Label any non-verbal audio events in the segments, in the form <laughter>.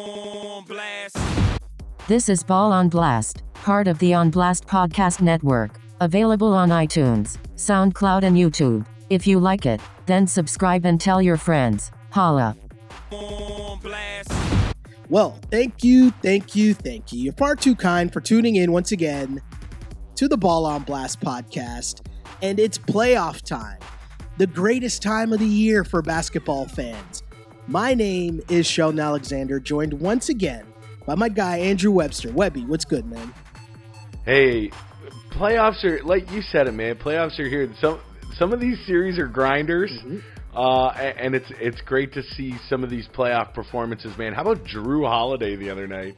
On blast. This is Ball on Blast, part of the On Blast Podcast Network, available on iTunes, SoundCloud, and YouTube. If you like it, then subscribe and tell your friends. Holla. On blast. Well, thank you, thank you, thank you. You're far too kind for tuning in once again to the Ball on Blast podcast. And it's playoff time, the greatest time of the year for basketball fans. My name is Sheldon Alexander, joined once again by my guy, Andrew Webster. Webby, what's good, man? Hey, playoffs are like you said it, man. Playoffs are here. Some some of these series are grinders, uh, and it's it's great to see some of these playoff performances, man. How about Jrue Holiday the other night?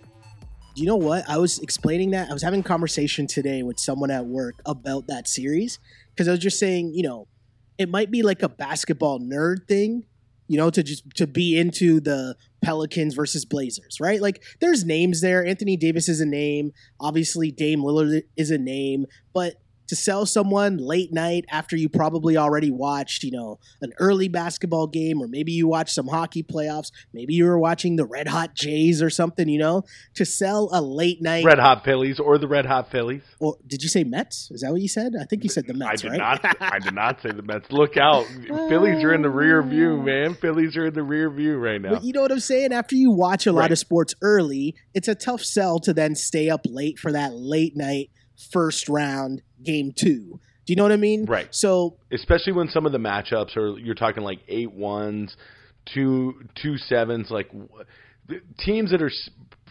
You know what? I was explaining that. I was having a conversation today with someone at work about that series because I was just saying, you know, it might be like a basketball nerd thing, you know, to just to be into the Pelicans versus Blazers, right? Like there's names there. Anthony Davis is a name. Obviously Dame Lillard is a name, but to sell someone late night after you probably already watched, you know, an early basketball game, or maybe you watched some hockey playoffs, maybe you were watching the Red Hot Jays or something, you know, to sell a late night. Red Hot Phillies or the Red Hot Phillies? or did you say Mets? Is that what you said? I think you said the Mets, I did right? not. I did not say the Mets. Look out! <laughs> Phillies are in the rear view, man. Phillies are in the rear view right now. But you know what I'm saying? After you watch a lot Right. of sports early, it's a tough sell to then stay up late for that late night first round game two. Do you know what I mean? Right. So especially when some of the matchups are you're talking like eight ones, two two sevens, like the teams that are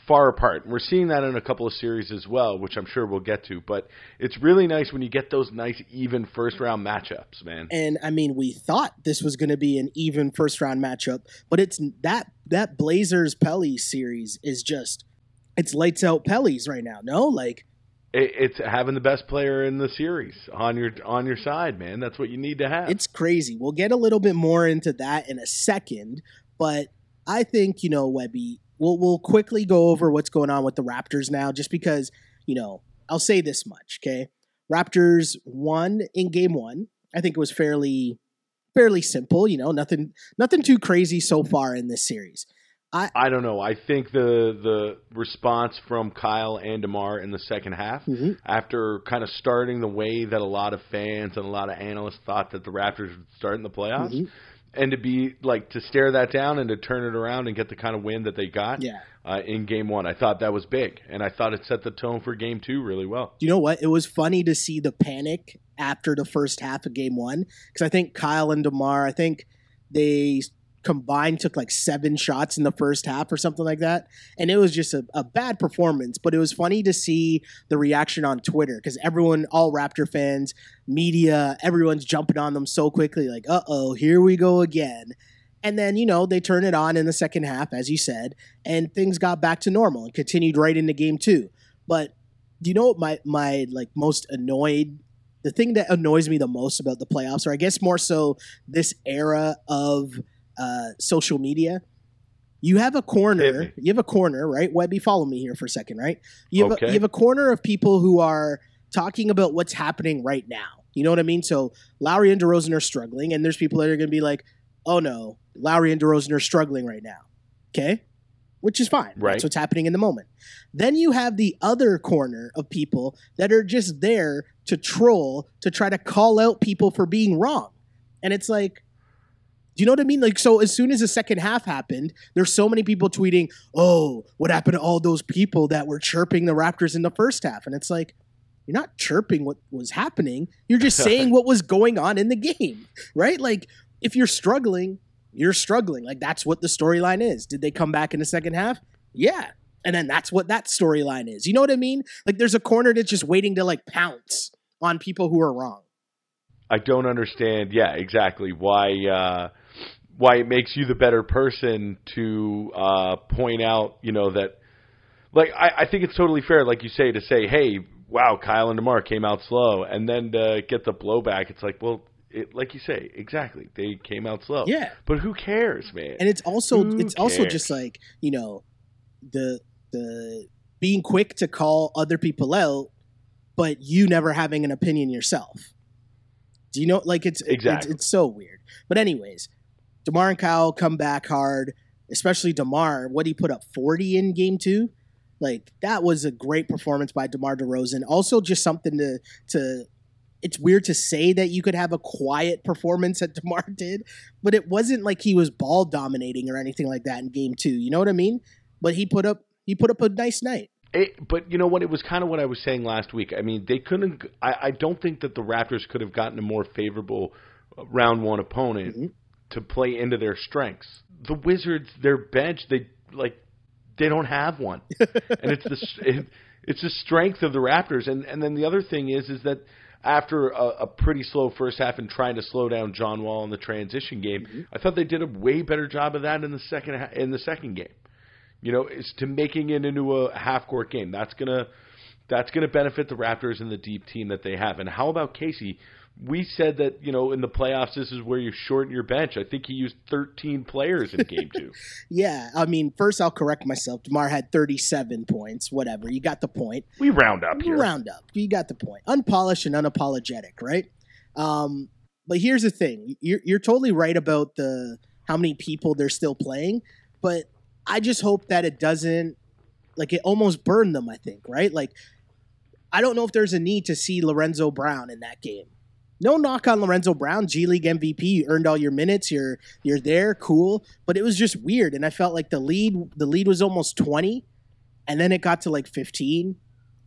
far apart. We're seeing that in a couple of series as well, which I'm sure we'll get to. But it's really nice when you get those nice even first round matchups, man. and I mean, we thought this was going to be an even first round matchup, but it's that that Blazers Pelly series is just it's lights out Pellies right now. No, like it's having the best player in the series on your on your side, man. That's what you need to have. It's crazy. We'll get a little bit more into that in a second, but I think you know, Webby. We'll we'll quickly go over what's going on with the Raptors now, just because you know. I'll say this much, okay? Raptors won in Game One. I think it was fairly fairly simple. You know, nothing nothing too crazy so far in this series. I don't know. I think the the response from Kyle and Demar in the second half, Mhm. after kind of starting the way that a lot of fans and a lot of analysts thought that the Raptors would start in the playoffs, Mhm. and to be like to stare that down and to turn it around and get the kind of win that they got Yeah. uh, in Game One, I thought that was big, and I thought it set the tone for Game Two really well. You know what? It was funny to see the panic after the first half of game one because I think Kyle and DeMar, I think they combined took like seven shots in the first half or something like that. And it was just a, a bad performance, but it was funny to see the reaction on Twitter because everyone, all Raptor fans, media, everyone's jumping on them so quickly, like, uh oh, here we go again. And then, you know, they turn it on in the second half, as you said, and things got back to normal and continued right into game two. But do you know what my my like most annoyed the thing that annoys me the most about the playoffs or i guess more so this era of uh social media you have a corner you have a corner right? Webby follow me here for a second right? You have, a, you have a corner of people who are talking about what's happening right now. You know what i mean? So lowry and DeRozan are struggling and there's people that are going to be like oh no lowry and DeRozan are struggling right now. Okay? Which is fine. Right. that's what's happening in the moment. Then you have the other corner of people that are just there to troll, to try to call out people for being wrong. And it's like, do you know what I mean? Like, so as soon as the second half happened, there's so many people tweeting, oh, what happened to all those people that were chirping the Raptors in the first half? And it's like, you're not chirping what was happening. You're just <laughs> saying what was going on in the game, right? Like, if you're struggling, you're struggling. Like, that's what the storyline is. Did they come back in the second half? Yeah. And then that's what that storyline is. You know what I mean? Like there's a corner that's just waiting to like pounce on people who are wrong. I don't understand. Yeah, exactly. Why uh, why it makes you the better person to uh, point out, you know, that like I, I think it's totally fair, like you say, to say, hey, wow, Kyle and Demar came out slow, and then to get the blowback. It's like, well, it, like you say, exactly, they came out slow. Yeah. but who cares, man? And it's also Who it's also just like, you know, the the being quick to call other people out, but you never having an opinion yourself. Do you know like it's it's, Exactly. it's so weird. But anyways, DeMar and Kyle come back hard. especially DeMar, what he put up 40 in game two. Like that was a great performance by DeMar DeRozan. Also just something to to it's weird to say that you could have a quiet performance that <laughs> DeMar did, but it wasn't like he was ball dominating or anything like that in game two. You know what I mean? But he put up he put up a nice night. It, but you know what? It was kind of what I was saying last week. I mean, they couldn't. I, I don't think that the Raptors could have gotten a more favorable uh, round one opponent Mm-hmm. to play into their strengths. The Wizards, their bench, they like they don't have one, <laughs> and it's the it, it's the strength of the Raptors. And and then the other thing is is that after a, a pretty slow first half and trying to slow down John Wall in the transition game, I thought they did a way better job of that in the second in the second game. You know, is to making it into a half court game. That's gonna that's gonna benefit the Raptors and the deep team that they have. And how about Casey? We said that you know in the playoffs this is where you shorten your bench. I think he used 13 players in game two. <laughs> Yeah, I mean, first I'll correct myself. DeMar had 37 points. Whatever, you got the point. We round up You here. round up. You got the point. Unpolished and unapologetic, right? Um, but here's the thing: you're you're totally right about the how many people they're still playing, but I just hope that it doesn't like it almost burned them. I think, right? Like, I don't know if there's a need to see Lorenzo Brown in that game. No knock on Lorenzo Brown, G League MVP. You earned all your minutes. You're you're there, cool. But it was just weird, and I felt like the lead the lead was almost twenty, and then it got to like fifteen,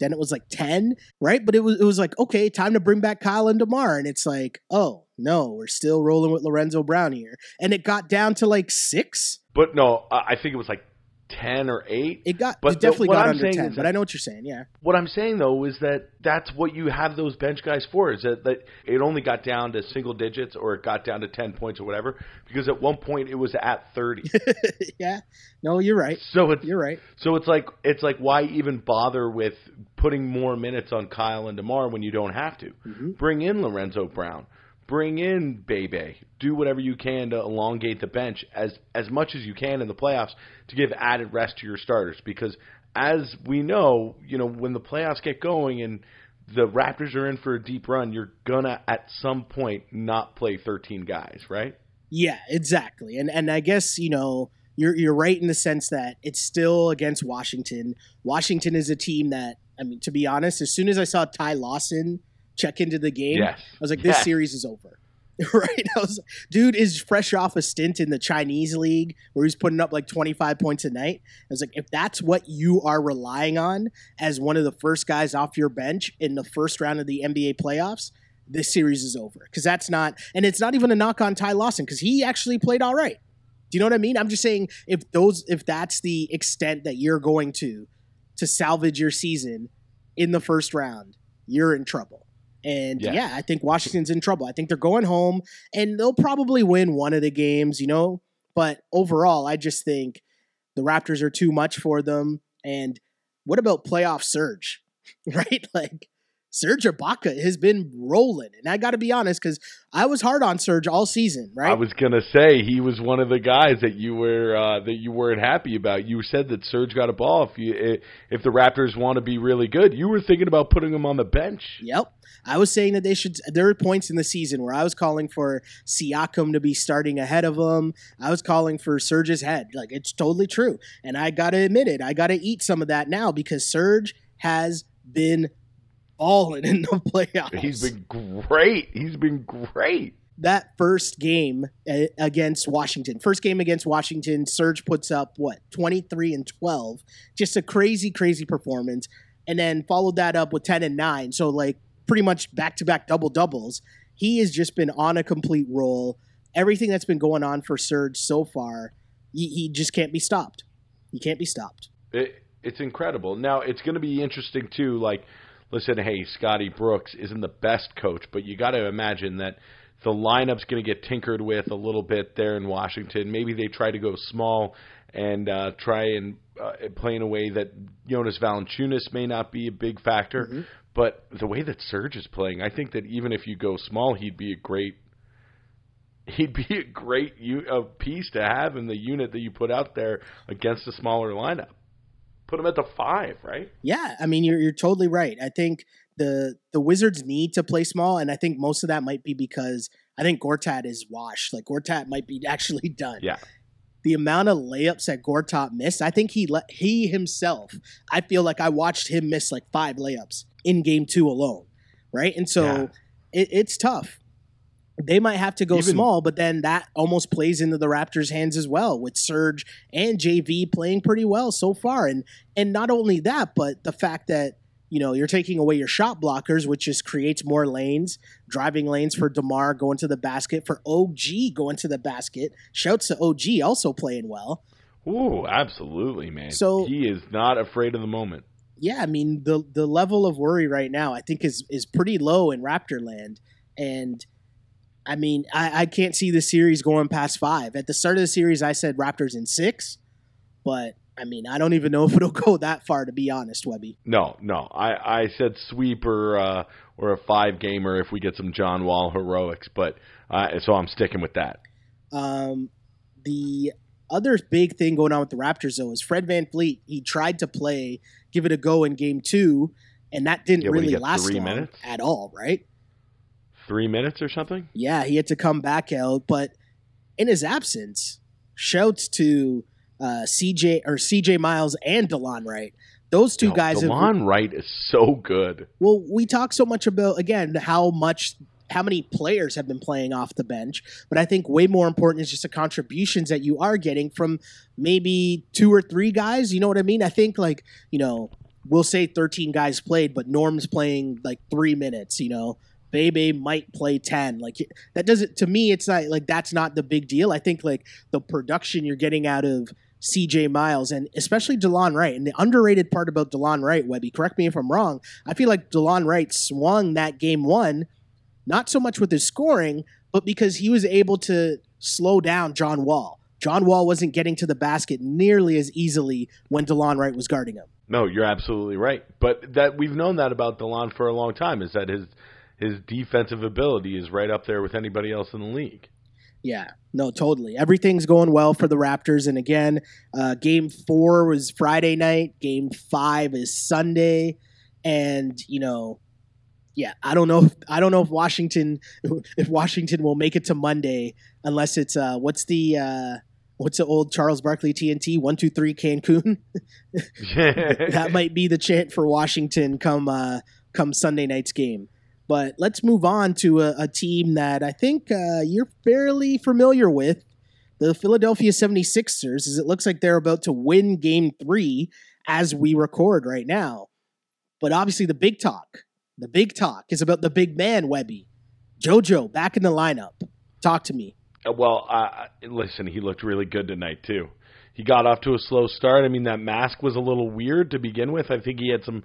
then it was like 10 right but it was it was like okay time to bring back kyle and demar and it's like oh no we're still rolling with lorenzo brown here and it got down to like six But no, I I think it was like 10 or 8. it got But it definitely the- got I'm under 10 is but that- i know what you're saying yeah What I'm saying though is that that's what you have those bench guys for. Is that, that it only got down to single digits or it got down to 10 points or whatever because at one point it was at 30. <laughs> yeah no you're right so it's you're right So it's like it's like why even bother with putting more minutes on Kyle and Demar when you don't have to? Mm-hmm. Bring in Lorenzo Brown, bring in Bebe, do whatever you can to elongate the bench as as much as you can in the playoffs to give added rest to your starters because as we know, you know when the playoffs get going and the Raptors are in for a deep run, you're gonna at some point not play 13 guys, right? Yeah, exactly. And and I guess, you know, you're you're right in the sense that it's still against Washington. Washington is a team that I mean, to be honest, as soon as I saw Ty Lawson check into the game, Yes. I was like, <laughs> this Yes. series is over. <laughs> right? I was dude is fresh off a stint in the Chinese league where he's putting up like 25 points a night. I was like, if that's what you are relying on as one of the first guys off your bench in the first round of the NBA playoffs, this series is over. Because that's not, and it's not even a knock on Ty Lawson because he actually played all right. Do you know what I mean? I'm just saying if those, if that's the extent that you're going to to salvage your season in the first round, you're in trouble. And Yeah. yeah. I think Washington's in trouble. I think they're going home and they'll probably win one of the games, you know. But overall, I just think the Raptors are too much for them. And what about playoff Surge? <laughs> Right? Like Serge Ibaka has been rolling. And I got to be honest because I was hard on Serge all season, right? I was gonna say he was one of the guys that you were uh, that you weren't happy about. You said that Serge got a ball. If you if the Raptors want to be really good, you were thinking about putting him on the bench. Yep. I was saying that they should. There were points in the season where I was calling for Siakam to be starting ahead of him. I was calling for Serge's head. Like, it's totally true. And I got to admit it. I got to eat some of that now because Serge has been balling in the <laughs> playoffs. He's been great. He's been great. that first game uh, against Washington. First game against Washington, Serge puts up what, 23 and 12. Just a crazy crazy performance and then followed that up with 10 and 9. So like pretty much back-to-back double doubles. He has just been on a complete roll. Everything that's been going on for Serge so far, he, he just can't be stopped. He can't be stopped. It, it's incredible. Now it's going to be interesting too. Like, listen, hey, Scotty Brooks isn't the best coach, but you got to imagine that the lineup's going to get tinkered with a little bit there in Washington. Maybe they try to go small and uh, try and uh, play in a way that Jonas Valanciunas may not be a big factor. But the way that Serge is playing, I think that even if you go small, he'd be a great he'd be a great u- uh, piece to have in the unit that you put out there against a smaller lineup. Put him at the five, right? Yeah, I mean you're you're totally right. I think the the Wizards need to play small, and I think most of that might be because I think Gortat is washed. Like Gortat might be <laughs> actually done. Yeah. the amount of layups that Gortat missed, I think he let he himself. I feel like I watched him miss like five layups in game two alone, right? And so Yeah. it, it's tough. They might have to go Even- small, but then that almost plays into the Raptors' hands as well, with Serge and JV playing pretty well so far. And and not only that, but the fact that you know you're taking away your shot blockers, which just creates more lanes, driving lanes for Demar going to the basket, for OG going to the basket. Shouts to OG also playing well. Ooh, absolutely, man. So- he is not afraid of the moment. yeah, I mean the the level of worry right now I think is is pretty low in Raptor land, and I mean I, I can't see the series going past five. At the start of the series, I said Raptors in six, but I mean I don't even know <laughs> if it'll go that far to be honest, Webby. No, no. I, I said sweeper or uh, or a five gamer if we get some John Wall heroics, but uh, so I'm sticking with that. Um, the other big thing going on with the Raptors though is Fred VanVleet. He tried to play, give it a go in Game Two, and that didn't Yeah, really last long minutes? at all, right? Three minutes or something. Yeah, he had to come back out, but in his absence, shouts to uh, CJ or CJ Miles and Delon Wright. Those two No, guys have Delon Wright is so good. well, we talk so much about again how much how many players have been playing off the bench, but I think way more important is just the contributions that you are getting from maybe two or three guys. You know what I mean? I think like you know we'll say thirteen guys played, but Norm's playing like three minutes. You know. Bebe might play 10 like that doesn't to me it's not like that's not the big deal i think like the production you're getting out of CJ Miles and especially Delon Wright. And the underrated part about Delon Wright, Webby, correct me if I'm wrong, I feel like Delon Wright swung that game one, not so much with his scoring, but because he was able to slow down John Wall. John Wall wasn't getting to the basket nearly as easily when Delon Wright was guarding him. No, you're absolutely right. But that we've known that about Delon for a long time is that his his defensive ability is right up there with anybody else in the league. Yeah, no, totally. Everything's going well for the Raptors. And again, uh, game four was Friday night. Game five is Sunday. And, you know, yeah, I don't know. If, I don't know if Washington, <laughs> if Washington will make it to Monday, unless it's uh, what's the uh, what's the old Charles Barkley TNT one two three Cancun. <laughs> <laughs> that might be the chant for Washington come uh, come Sunday night's game. But let's move on to a, a team that I think uh, you're fairly familiar with, the Philadelphia 76ers, as it looks like they're about to win game three as we record right now. But obviously, the big talk, the big talk is about the big man, Webby. JoJo back in the lineup. Talk to me. Uh, Well, uh, listen, he looked really good tonight too. He got off to a slow start. I mean, that mask was a little weird to begin with. I think he had some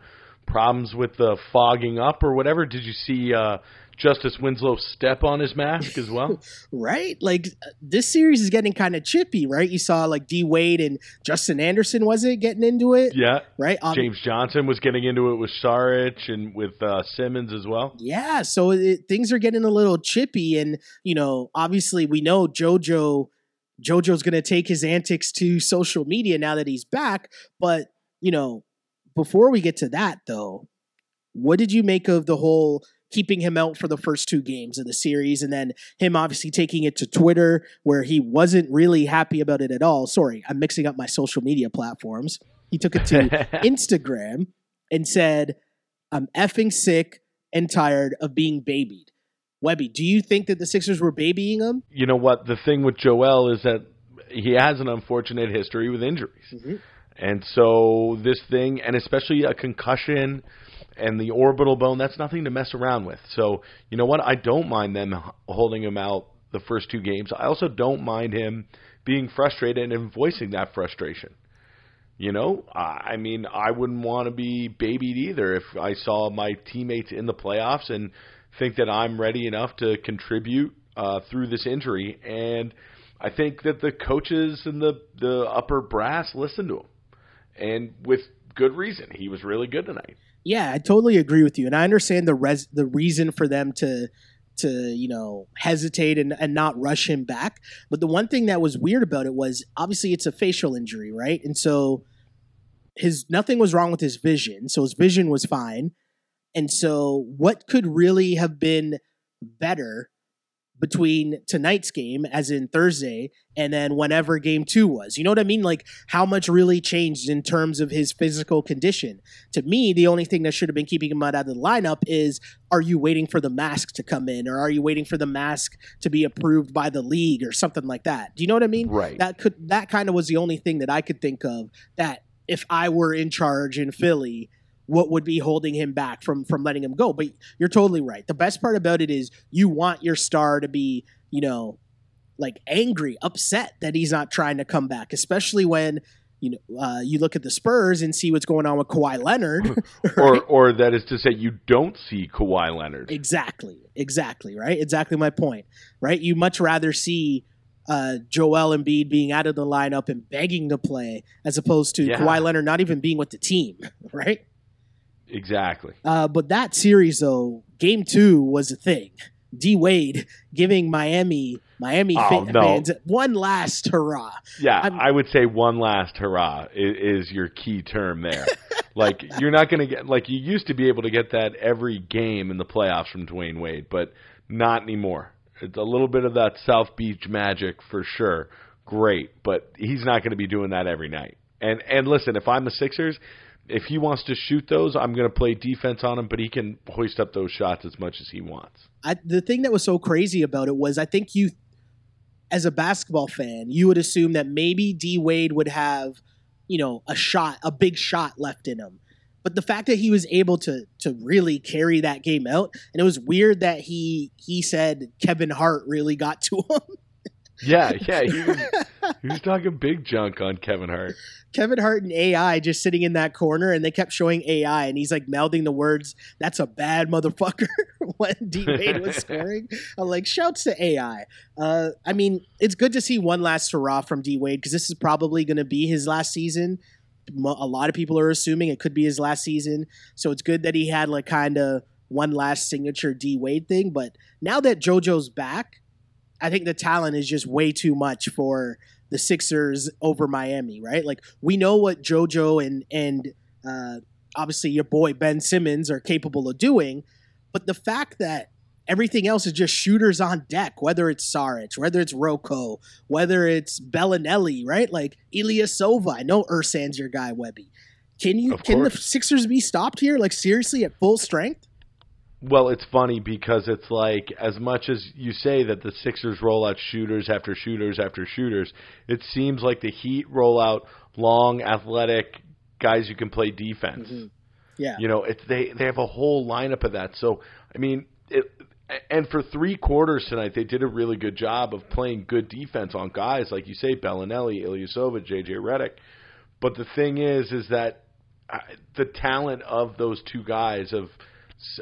problems with the fogging up or whatever. Did you see uh, Justice Winslow step on his mask as well? <laughs> right? Like this series is getting kind of chippy, right? You saw like D Wade and Justin Anderson, was it getting into it? yeah. Right? Um, James Johnson was getting into it with Saric and with uh, Simmons as well. Yeah, so it, things are getting a little chippy, and you know, obviously, we know JoJo. JoJo's going to take his antics to social media now that he's back. But you know, before we get to that, though, what did you make of the whole keeping him out for the first two games of the series, and then him obviously taking it to Twitter where he wasn't really happy about it at all? Sorry, I'm mixing up my social media platforms. He took it to <laughs> Instagram and said, I'm effing sick and tired of being babied. Webby, do you think that the Sixers were babying him? you know what? The thing with Joel is that he has an unfortunate history with injuries. Mhm. And so this thing, and especially a concussion and the orbital bone, that's nothing to mess around with. So, you know what? I don't mind them holding him out the first two games. I also don't mind him being frustrated and voicing that frustration. You know, I mean, I wouldn't want to be babied either if I saw my teammates in the playoffs and think that I'm ready enough to contribute uh, through this injury. And I think that the coaches and the the upper brass listen to him, and with good reason. He was really good tonight. Yeah, I totally agree with you, and I understand the res- the reason for them to to you know hesitate and, and not rush him back. But the one thing that was weird about it was obviously it's a facial injury, right? And so his nothing was wrong with his vision, so his vision was fine. And so what could really have been better between tonight's game, as in Thursday, and then whenever game two was. You know what I mean? Like how much really changed in terms of his physical condition. To me, the only thing that should have been keeping him out of the lineup is are you waiting for the mask to come in or are you waiting for the mask to be approved by the league or something like that? Do you know what I mean? Right. That could that kind of was the only thing that I could think of that if I were in charge in Philly, what would be holding him back from from letting him go. But you're totally right. The best part about it is you want your star to be, you know, like angry, upset that he's not trying to come back, especially when you know uh, you look at the Spurs and see what's going on with Kawhi Leonard. <laughs> <laughs> Or or that is to say you don't see Kawhi Leonard. exactly, exactly, right? Exactly my point, right? You much rather see. Uh, Joel Embiid being out of the lineup and begging to play, as opposed to Yeah. Kawhi Leonard not even being with the team, <laughs> right? Exactly. Uh, but that series, though, game two was a thing. D Wade giving Miami Miami Oh, no. fans one last hurrah. Yeah, I'm- I would say one last hurrah is, is your key term there. <laughs> like you're not going to get like you used to be able to get that every game in the playoffs from Dwyane Wade, but not anymore. It's a little bit of that South Beach magic for sure. Great, but he's not going to be doing that every night. And and listen, if I'm the Sixers, if he wants to shoot those, I'm going to play defense on him, but he can hoist up those shots as much as he wants. I, the thing that was so crazy about it was I think you, as a basketball fan, you would assume that maybe D Wade would have, you know, a shot, a big shot left in him. But the fact that he was able to to really carry that game out, and it was weird that he he said Kevin Hart really got to <laughs> him. Yeah, yeah, he was, <laughs> he was talking big junk on Kevin Hart. Kevin Hart and AI just sitting in that corner, and they kept showing AI, and he's like mouthing the words, "That's a bad motherfucker." <laughs> when D Wade was <laughs> scoring, I'm like, shouts to AI. Uh, I mean, it's good to see one last hurrah from D Wade because this is probably going to be his last season. A lot of people are assuming it could be his last season, so it's good that he had like kind of one last signature D Wade thing. But now that JoJo's back, I think the talent is just way too much for the Sixers over Miami, right? Like we know what JoJo and and uh, obviously your boy Ben Simmons are capable of doing, but the fact that everything else is just shooters on deck, whether it's Saric, whether it's Rocco, whether it's Belinelli, right? Like Ilyasova. I know Ersan's your guy, Webby. Can you Of can the. Sixers be stopped here? Like seriously at full strength? Well, it's funny because it's like as much as you say that the Sixers roll out shooters after shooters after shooters, it seems like the Heat roll out long, athletic guys who can play defense. Yeah. You know, it's they they have a whole lineup of that. So I mean, it, and for three quarters tonight, they did a really good job of playing good defense on guys like you say, Belinelli, Ilyasova, JJ Redick. But the thing is, is that uh, the talent of those two guys of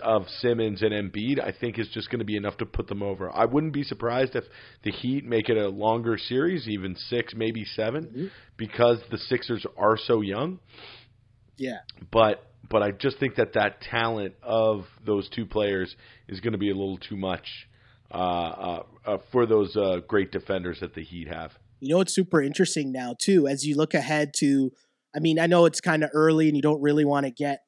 of Simmons and Embiid, I think, is just going to be enough to put them over. I wouldn't be surprised if the Heat make it a longer series, even six, maybe 7 because the Sixers are so young Yeah. but but I just think that that talent of those two players is going to be a little too much uh, uh, uh, for those uh, great defenders that the Heat have. You know, it's super interesting now too as you look ahead to. I mean, I know it's kind of early, and you don't really want to get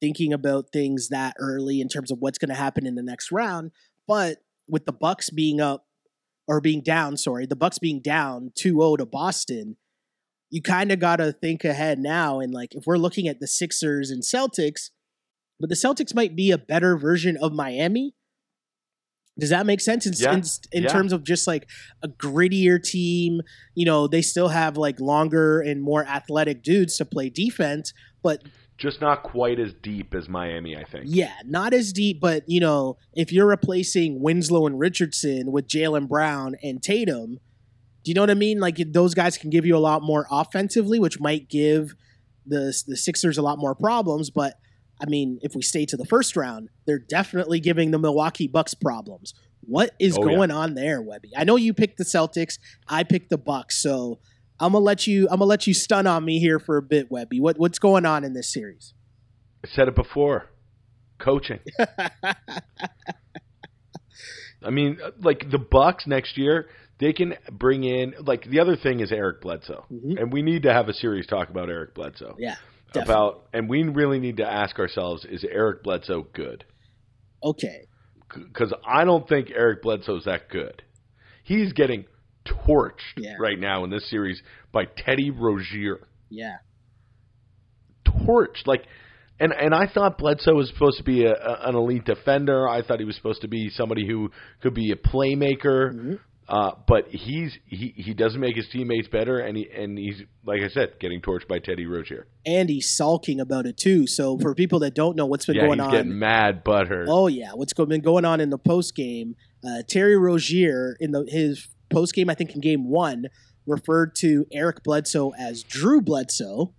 thinking about things that early in terms of what's going to happen in the next round. But with the Bucks being up or being down, sorry, the Bucks being down 2-0 to Boston, you kind of got to think ahead now. And like, if we're looking at the Sixers and Celtics, but the Celtics might be a better version of Miami. Does that make sense in, Yeah. in, in Yeah. terms of just like a grittier team? You know, they still have like longer and more athletic dudes to play defense, but Just not quite as deep as Miami, I think. yeah, not as deep. But you know, if you're replacing Winslow and Richardson with Jaylen Brown and Tatum, do you know what I mean? Like those guys can give you a lot more offensively, which might give the the Sixers a lot more problems. But I mean, if we stay to the first round, they're definitely giving the Milwaukee Bucks problems. What is Oh, yeah. going on there, Webby? I know you picked the Celtics. I picked the Bucks. So I'm gonna let you. I'm gonna let you stun on me here for a bit, Webby. What what's going on in this series? I said it before. Coaching. <laughs> I mean, like the Bucks next year, they can bring in like the other thing is Eric Bledsoe, Mhm. and we need to have a serious talk about Eric Bledsoe. Yeah, definitely. about, and we really need to ask ourselves: Is Eric Bledsoe good? okay. because I don't think Eric Bledsoe's that good. He's getting torched Yeah. right now in this series by Teddy Rozier. Yeah. Torched like. And and I thought Bledsoe was supposed to be a, a, an elite defender. I thought he was supposed to be somebody who could be a playmaker. Mm-hmm. Uh, but he's he, he doesn't make his teammates better, and he and he's like I said, getting torched by Teddy Rozier. And he's sulking about it too. So for people that don't know what's been yeah, going he's on, getting mad, butthurt. Oh yeah, what's been going on in the post game? Uh, Terry Rozier in the his post game, I think in game one, referred to Eric Bledsoe as Drew Bledsoe.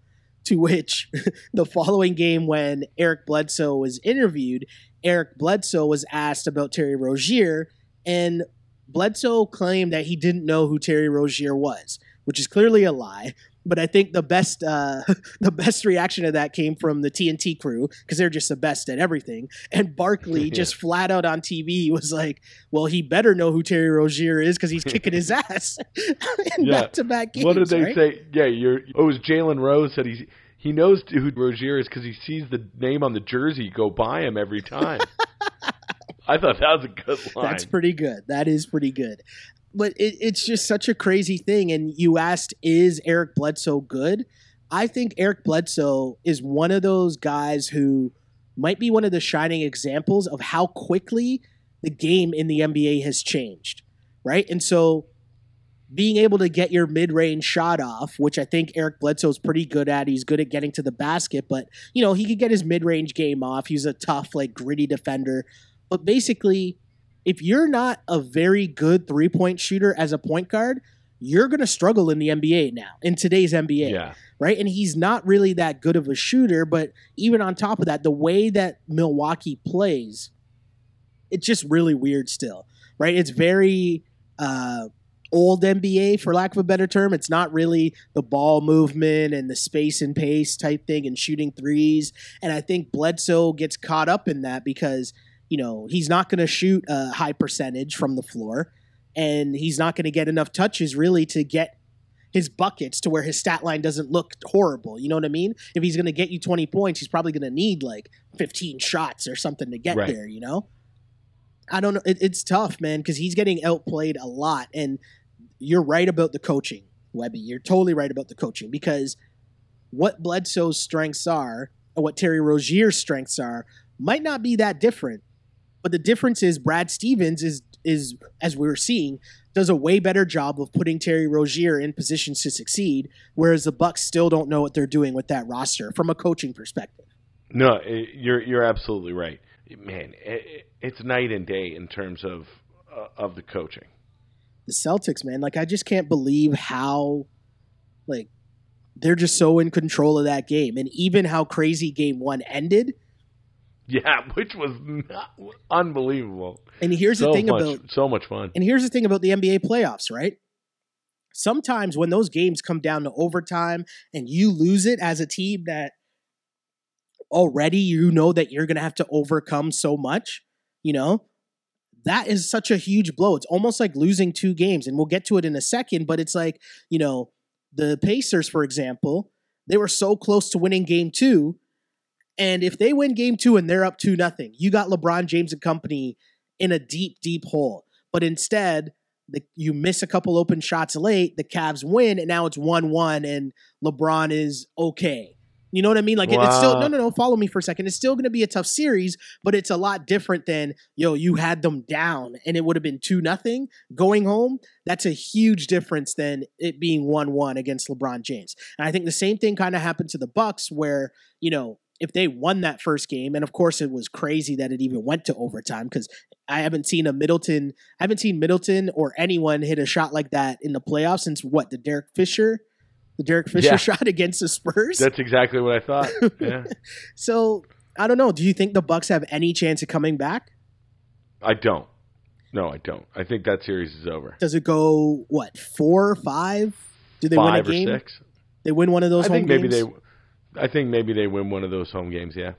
To which <laughs> the following game, when Eric Bledsoe was interviewed, Eric Bledsoe was asked about Terry Rozier, and Bledsoe claimed that he didn't know who Terry Rozier was, which is clearly a lie. But I think the best uh, <laughs> the best reaction to that came from the TNT crew because they're just the best at everything. And Barkley <laughs> Yeah. just flat out on TV was like, "Well, he better know who Terry Rozier is because he's <laughs> kicking his ass in Yeah. back to back games." what did they right? say? Yeah, you're. Oh, it was Jalen Rose said he he knows who Rozier is because he sees the name on the jersey go by him every time. I thought that was a good line. That's pretty good. That is pretty good. But it, it's just such a crazy thing. And you asked, is Eric Bledsoe good? I think Eric Bledsoe is one of those guys who might be one of the shining examples of how quickly the game in the NBA has changed, right? And so being able to get your mid-range shot off, which I think Eric Bledsoe's pretty good at. He's good at getting to the basket, but you know, he could get his mid-range game off. He's a tough, like gritty defender. But basically, if you're not a very good three-point shooter as a point guard, you're going to struggle in the NBA now, in today's NBA yeah. right? And he's not really that good of a shooter, but even on top of that, the way that Milwaukee plays, it's just really weird still, right? It's very uh, old NBA, for lack of a better term. It's not really the ball movement and the space and pace type thing and shooting threes. And I think Bledsoe gets caught up in that because, you know, he's not going to shoot a high percentage from the floor. And he's not going to get enough touches really to get his buckets to where his stat line doesn't look horrible. You know what I mean? If he's going to get you 20 points, he's probably going to need like 15 shots or something to get Right. there, you know? I don't know. It, it's tough, man, because he's getting outplayed a lot. And you're right about the coaching, Webby. You're totally right about the coaching because what Bledsoe's strengths are and what Terry Rozier's strengths are might not be that different. But the difference is Brad Stevens is is as we were seeing does a way better job of putting Terry Rozier in positions to succeed, whereas the Bucks still don't know what they're doing with that roster from a coaching perspective. No, eh, you're you're absolutely right, man. It, it's night and day in terms of uh, of the coaching. The Celtics, man, like I just can't believe how like they're just so in control of that game, and even how crazy Game One ended. <laughs> Yeah, which was not, unbelievable. And here's so the thing much, about so much fun. And here's the thing about the NBA playoffs, right? Sometimes when those games come down to overtime and you lose it as a team that already you know that you're going to have to overcome so much, you know, that is such a huge blow. It's almost like losing two games. And we'll get to it in a second, but it's like, you know, the Pacers, for example, they were so close to winning game two. And if they win game two and they're up two nothing, you got LeBron James and company in a deep, deep hole. But instead, the, you miss a couple open shots late, the Cavs win, and now it's 1 1, and LeBron is okay. You know what I mean? Like, it- it's still, no, no, no, follow me for a second. It's still going to be a tough series, but it's a lot different than, yo, you had them down and it would have been 2 nothing going home. That's a huge difference than it being 1 1 against LeBron James. And I think the same thing kind of happened to the Bucks, where, you know, if they won that first game, and of course it was crazy that it even went to overtime because I haven't seen a Middleton, I haven't seen Middleton or anyone hit a shot like that in the playoffs since what the Derek Fisher, the Derek Fisher Yeah. shot against the Spurs. That's exactly what I thought. <laughs> Yeah, so I don't know. Do you think the Bucks have any chance of coming back? I don't. No, I don't. I think that series is over. Does it go what four, or five? Do they Five win a game? or six. They win one of those I home think maybe games. they. I think maybe they win one of those home games. Yeah.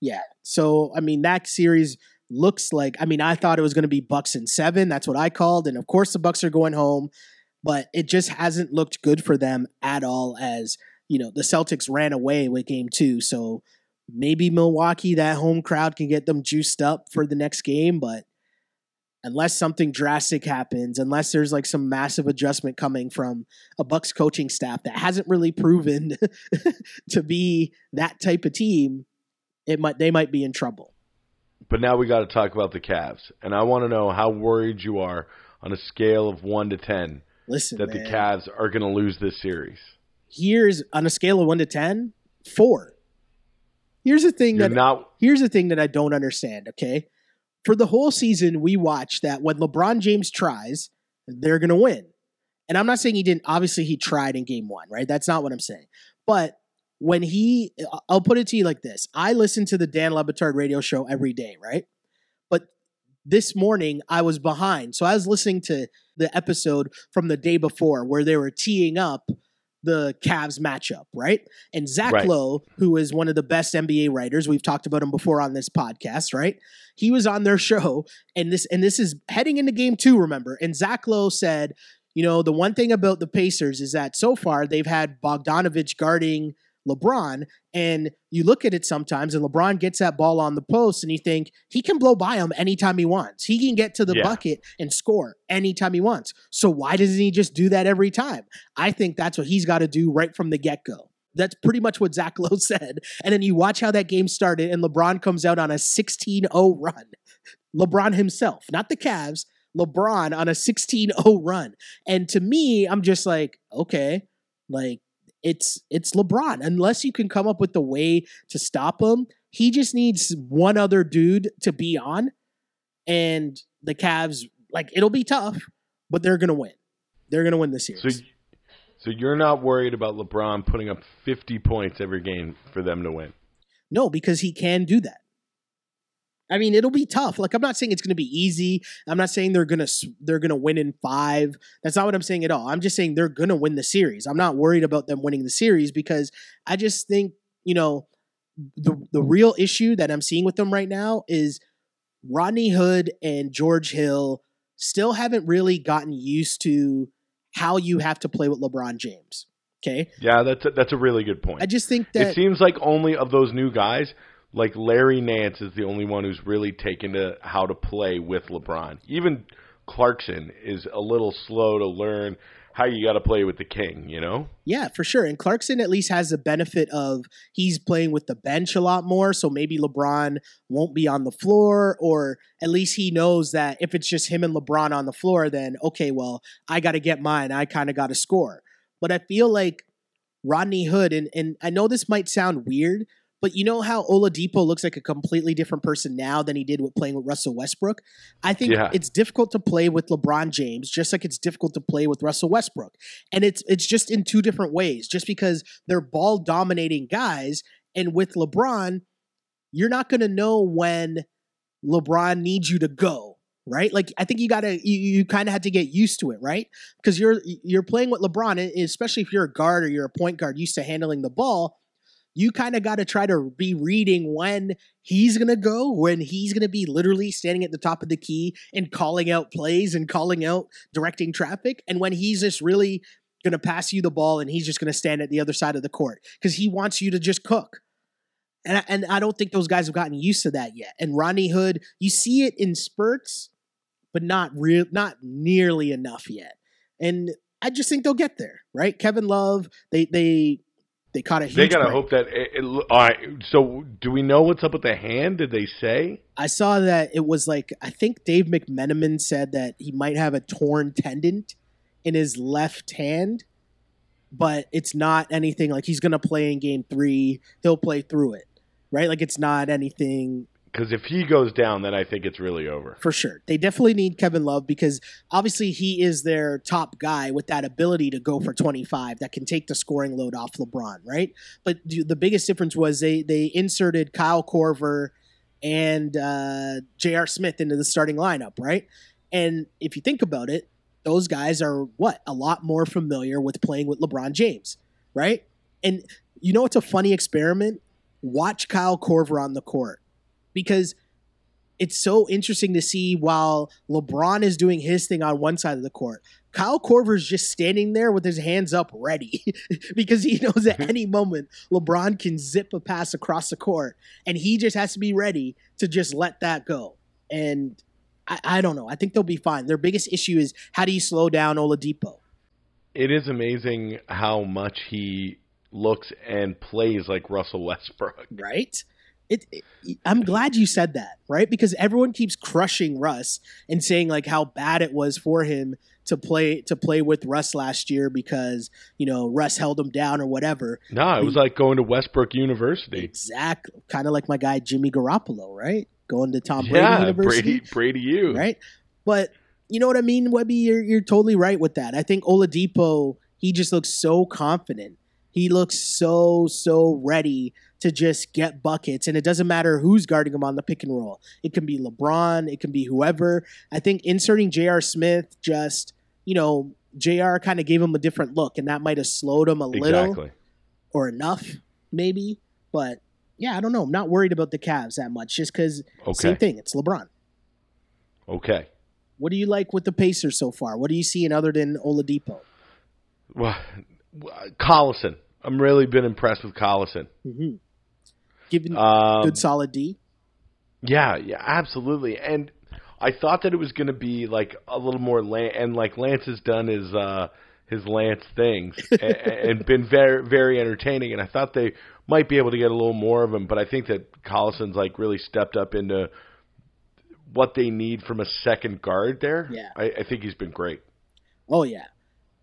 Yeah. So I mean that series looks like I mean I thought it was going to be Bucks and 7, that's what I called and of course the Bucks are going home, but it just hasn't looked good for them at all as, you know, the Celtics ran away with game 2. So maybe Milwaukee that home crowd can get them juiced up for the next game, but unless something drastic happens, unless there's like some massive adjustment coming from a Bucks coaching staff that hasn't really proven <laughs> to be that type of team, it might they might be in trouble. But now we got to talk about the Cavs, and I want to know how worried you are on a scale of one to ten Listen, that man, the Cavs are going to lose this series. here's on a scale of one to ten, four. Here's the thing You're that not. here's the thing that I don't understand, okay? For the whole season, we watched that when LeBron James tries, they're going to win. And I'm not saying he didn't, obviously, he tried in game one, right? That's not what I'm saying. But when he, I'll put it to you like this I listen to the Dan Le Batard radio show every day, right? But this morning, I was behind. So I was listening to the episode from the day before where they were teeing up the Cavs matchup, right? And Zach Right. Lowe, who is one of the best NBA writers, we've talked about him before on this podcast, right? He was on their <laughs> show, and this and this is heading into game two, remember? And Zach Lowe said, you know, the one thing about the Pacers is that so far they've had Bogdanovich guarding LeBron, and you look at it sometimes, and LeBron gets that ball on the post, and you think he can blow by him anytime he wants. He can get to the Yeah. bucket and score anytime he wants. So why doesn't he just do that every time? I think that's what he's got to do right from the get go. That's pretty much what Zach Lowe <laughs> said. And then you watch how that game started, and LeBron comes out on a 16 0 run. LeBron himself, not the Cavs, LeBron on a 16 0 run. And to me, I'm just like, okay, like it's it's LeBron. Unless you can come up with the way to stop him, he just needs one other dude to be on. And the Cavs, like, it'll be tough, but they're gonna win. They're gonna win the series. So, so you're not worried about LeBron putting up 50 points every game for them to win. No, because he can do that. I mean, it'll be tough. Like I'm not saying it's going to be easy. I'm not saying they're going to they're going to win in 5. That's not what I'm saying at all. I'm just saying they're going to win the series. I'm not worried about them winning the series because I just think, you know, the the real issue that I'm seeing with them right now is Rodney Hood and George Hill still haven't really gotten used to how you have to play with LeBron James. Okay? Yeah, that's a, that's a really good point. I just think that it seems like only of those new guys, like Larry Nance is the only one who's really taken to how to play with LeBron. Even Clarkson is a little slow to learn how you got to play with the king, you know? Yeah, for sure. And Clarkson at least has the benefit of he's playing with the bench a lot more. So maybe LeBron won't be on the floor, or at least he knows that if it's just him and LeBron on the floor, then okay, well, I got to get mine. I kind of got to score. But I feel like Rodney Hood, and, and I know this might sound weird, but you know how Oladipo looks like a completely different person now than he did with playing with Russell Westbrook? I think Yeah. it's difficult to play with LeBron James, just like it's difficult to play with Russell Westbrook. And it's it's just in two different ways, just because they're ball dominating guys. And with LeBron, you're not gonna know when LeBron needs you to go, right? Like I think you gotta you, you kind of had to get used to it, right? Because you're you're playing with LeBron, especially if you're a guard or you're a point guard used to handling the ball, you kind of got to try to be reading when he's going to go, when he's going to be literally standing at the top of the key and calling out plays and calling out directing traffic, and when he's just really going to pass you the ball and he's just going to stand at the other side of the court because he wants you to just cook. And I, and I don't think those guys have gotten used to that yet. And Rodney Hood, you see it in spurts, but not real, not nearly enough yet. And I just think they'll get there, right? Kevin Love, they they they caught a huge. They got to break. hope that. It, it, all right. So, do we know what's up with the hand? Did they say? I saw that it was like I think Dave McMenamin said that he might have a torn tendon in his left hand, but it's not anything like he's going to play in game 3. He'll play through it. Right? Like it's not anything Because if he goes down, then I think it's really over. for sure. They definitely need Kevin Love because obviously he is their top guy with that ability to go for 25 that can take the scoring load off LeBron, right? But the biggest difference was they they inserted Kyle Korver and uh, J.R. Smith into the starting lineup, right? And if you think about it, those guys are what a lot more familiar with playing with LeBron James, right? And you know what's a funny experiment? Watch Kyle Korver on the court because it's so interesting to see while LeBron is doing his thing on one side of the court, Kyle Korver's just standing there with his hands up ready <laughs> because he knows at mhm. any moment LeBron can zip a pass across the court and he just has to be ready to just let that go. And I, I don't know. I think they'll be fine. Their biggest issue is how do you slow down Oladipo? It is amazing how much he looks and plays like Russell Westbrook. right? It, it, I'm glad you said that, right? Because everyone keeps crushing Russ and saying like how bad it was for him to play to play with Russ last year because you know Russ held him down or whatever. No, it was like going to Westbrook University. Exactly, kind of like my guy Jimmy Garoppolo, right? Going to Tom Brady Yeah, University, Brady, Brady, you right? But you know what I mean, Webby. You're you're totally right with that. I think Oladipo, he just looks so confident. He looks so so ready to just get buckets, and it doesn't matter who's guarding him on the pick and roll. It can be LeBron, it can be whoever. I think inserting J.R. Smith just, you know, J.R. kind of gave him a different look, and that might have slowed him a little or enough, maybe. But yeah, I don't know. I'm not worried about the Cavs that much, just because same thing. It's LeBron. Okay. What do you like with the Pacers so far? What do you see in other than Oladipo? Well, Collison. I'm really been impressed with Collison. Mm-hmm. Giving Um, good solid D. Yeah, yeah, absolutely. And I thought that it was going to be like a little more Lan- and like Lance has done his uh his Lance things <laughs> and, and been very very entertaining and I thought they might be able to get a little more of him, but I think that Collison's like really stepped up into what they need from a second guard there. Yeah. I, I think he's been great. Oh yeah,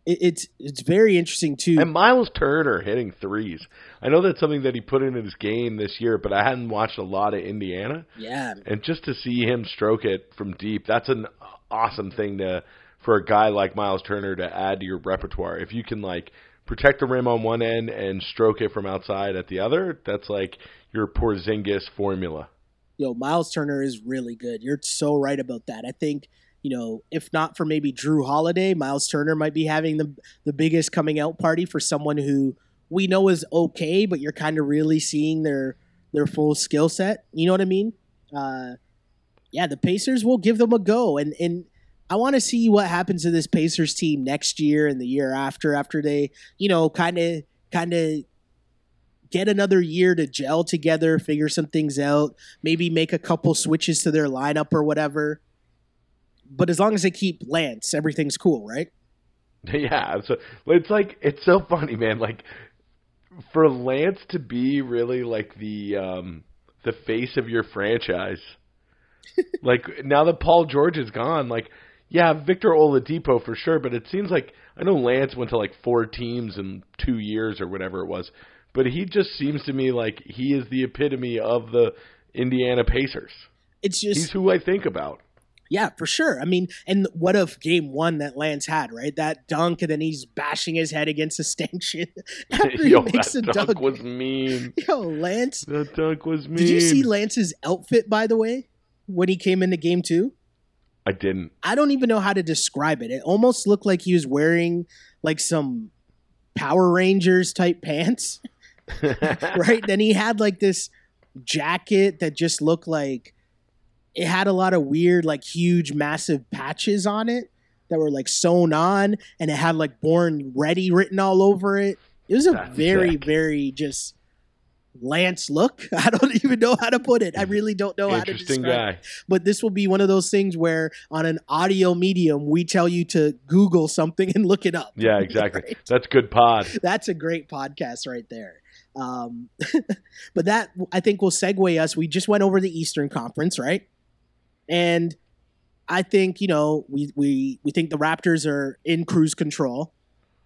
it, it's it's very interesting too. And Miles Turner hitting threes. I know that's something that he put in his game this year, but I hadn't watched a lot of Indiana. yeah, and just to see him stroke it from deep, that's an awesome thing to for a guy like Miles Turner to add to your repertoire. If you can like protect the rim on one end and stroke it from outside at the other, that's like your Porzingis formula. yo, Miles Turner is really good. You're so right about that. I think you know, if not for maybe Jrue Holiday, Miles Turner might be having the the biggest coming out party for someone who we know is okay, but you're kind of really seeing their their full skill set. You know what I mean? Uh, yeah, the Pacers will give them a go, and and I want to see what happens to this Pacers team next year and the year after, after they, you know, kind of kind of get another year to gel together, figure some things out, maybe make a couple switches to their lineup or whatever. But as long as they keep Lance, everything's cool, right? <laughs> yeah, so it's like it's so funny, man. Like for Lance to be really like the um the face of your franchise. <laughs> like now that Paul George is gone, like yeah, Victor Oladipo for sure, but it seems like I know Lance went to like four teams in 2 years or whatever it was, but he just seems to me like he is the epitome of the Indiana Pacers. It's just He's who I think about. Yeah, for sure. I mean, and what of game one that Lance had, right? That dunk, and then he's bashing his head against a stanchion after he makes that a dunk dunk. was mean. <laughs> Yo, Lance. That dunk was mean. Did you see Lance's outfit, by the way, when he came into game two? I didn't. I don't even know how to describe it. It almost looked like he was wearing like some Power Rangers type pants, <laughs> <laughs> right? then he had like this jacket that just looked like it had a lot of weird, like huge, massive patches on it that were like sewn on, and it had like "Born Ready" written all over it. It was a That's very, sick. very just Lance look. <laughs> I don't even know how to put it. I really don't know how to describe. it. But this will be one of those things where, on an audio medium, we tell you to Google something and look it up. Yeah, <laughs> exactly. Right? That's good pod. That's a great podcast right there. Um, <laughs> but that I think will segue us. We just went over the Eastern Conference, right? And I think you know we we we think the Raptors are in cruise control.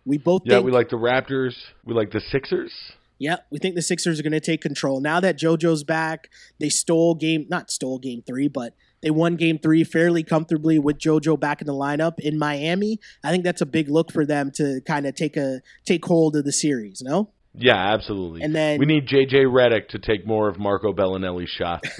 We both Yeah, think, we like the Raptors. We like the Sixers. yeah, we think the Sixers are going to take control now that JoJo's back. They stole game, not stole game three, but they won game three fairly comfortably with JoJo back in the lineup in Miami. I think that's a big look for them to kind of take a take hold of the series. No, Yeah, absolutely. And then- we need JJ Redick to take more of Marco Belinelli's shots. <laughs>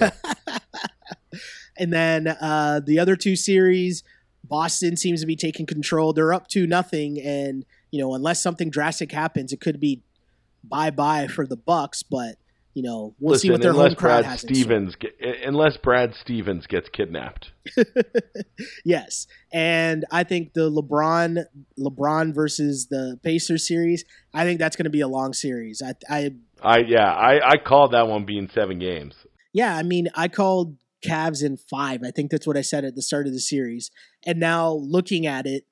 and then uh, the other two series, Boston seems to be taking control. They're up to nothing, and you know unless something drastic happens, it could be bye bye for the Bucks. But you know we'll Listen, see what their home crowd Brad has. Stevens unless Brad Stevens gets kidnapped. <laughs> yes, and I think the LeBron LeBron versus the Pacers series. I think that's going to be a long series. I, I I yeah, I I called that one being seven games. yeah, I mean, I called Cavs in five. I think that's what I said at the start of the series. And now looking at it,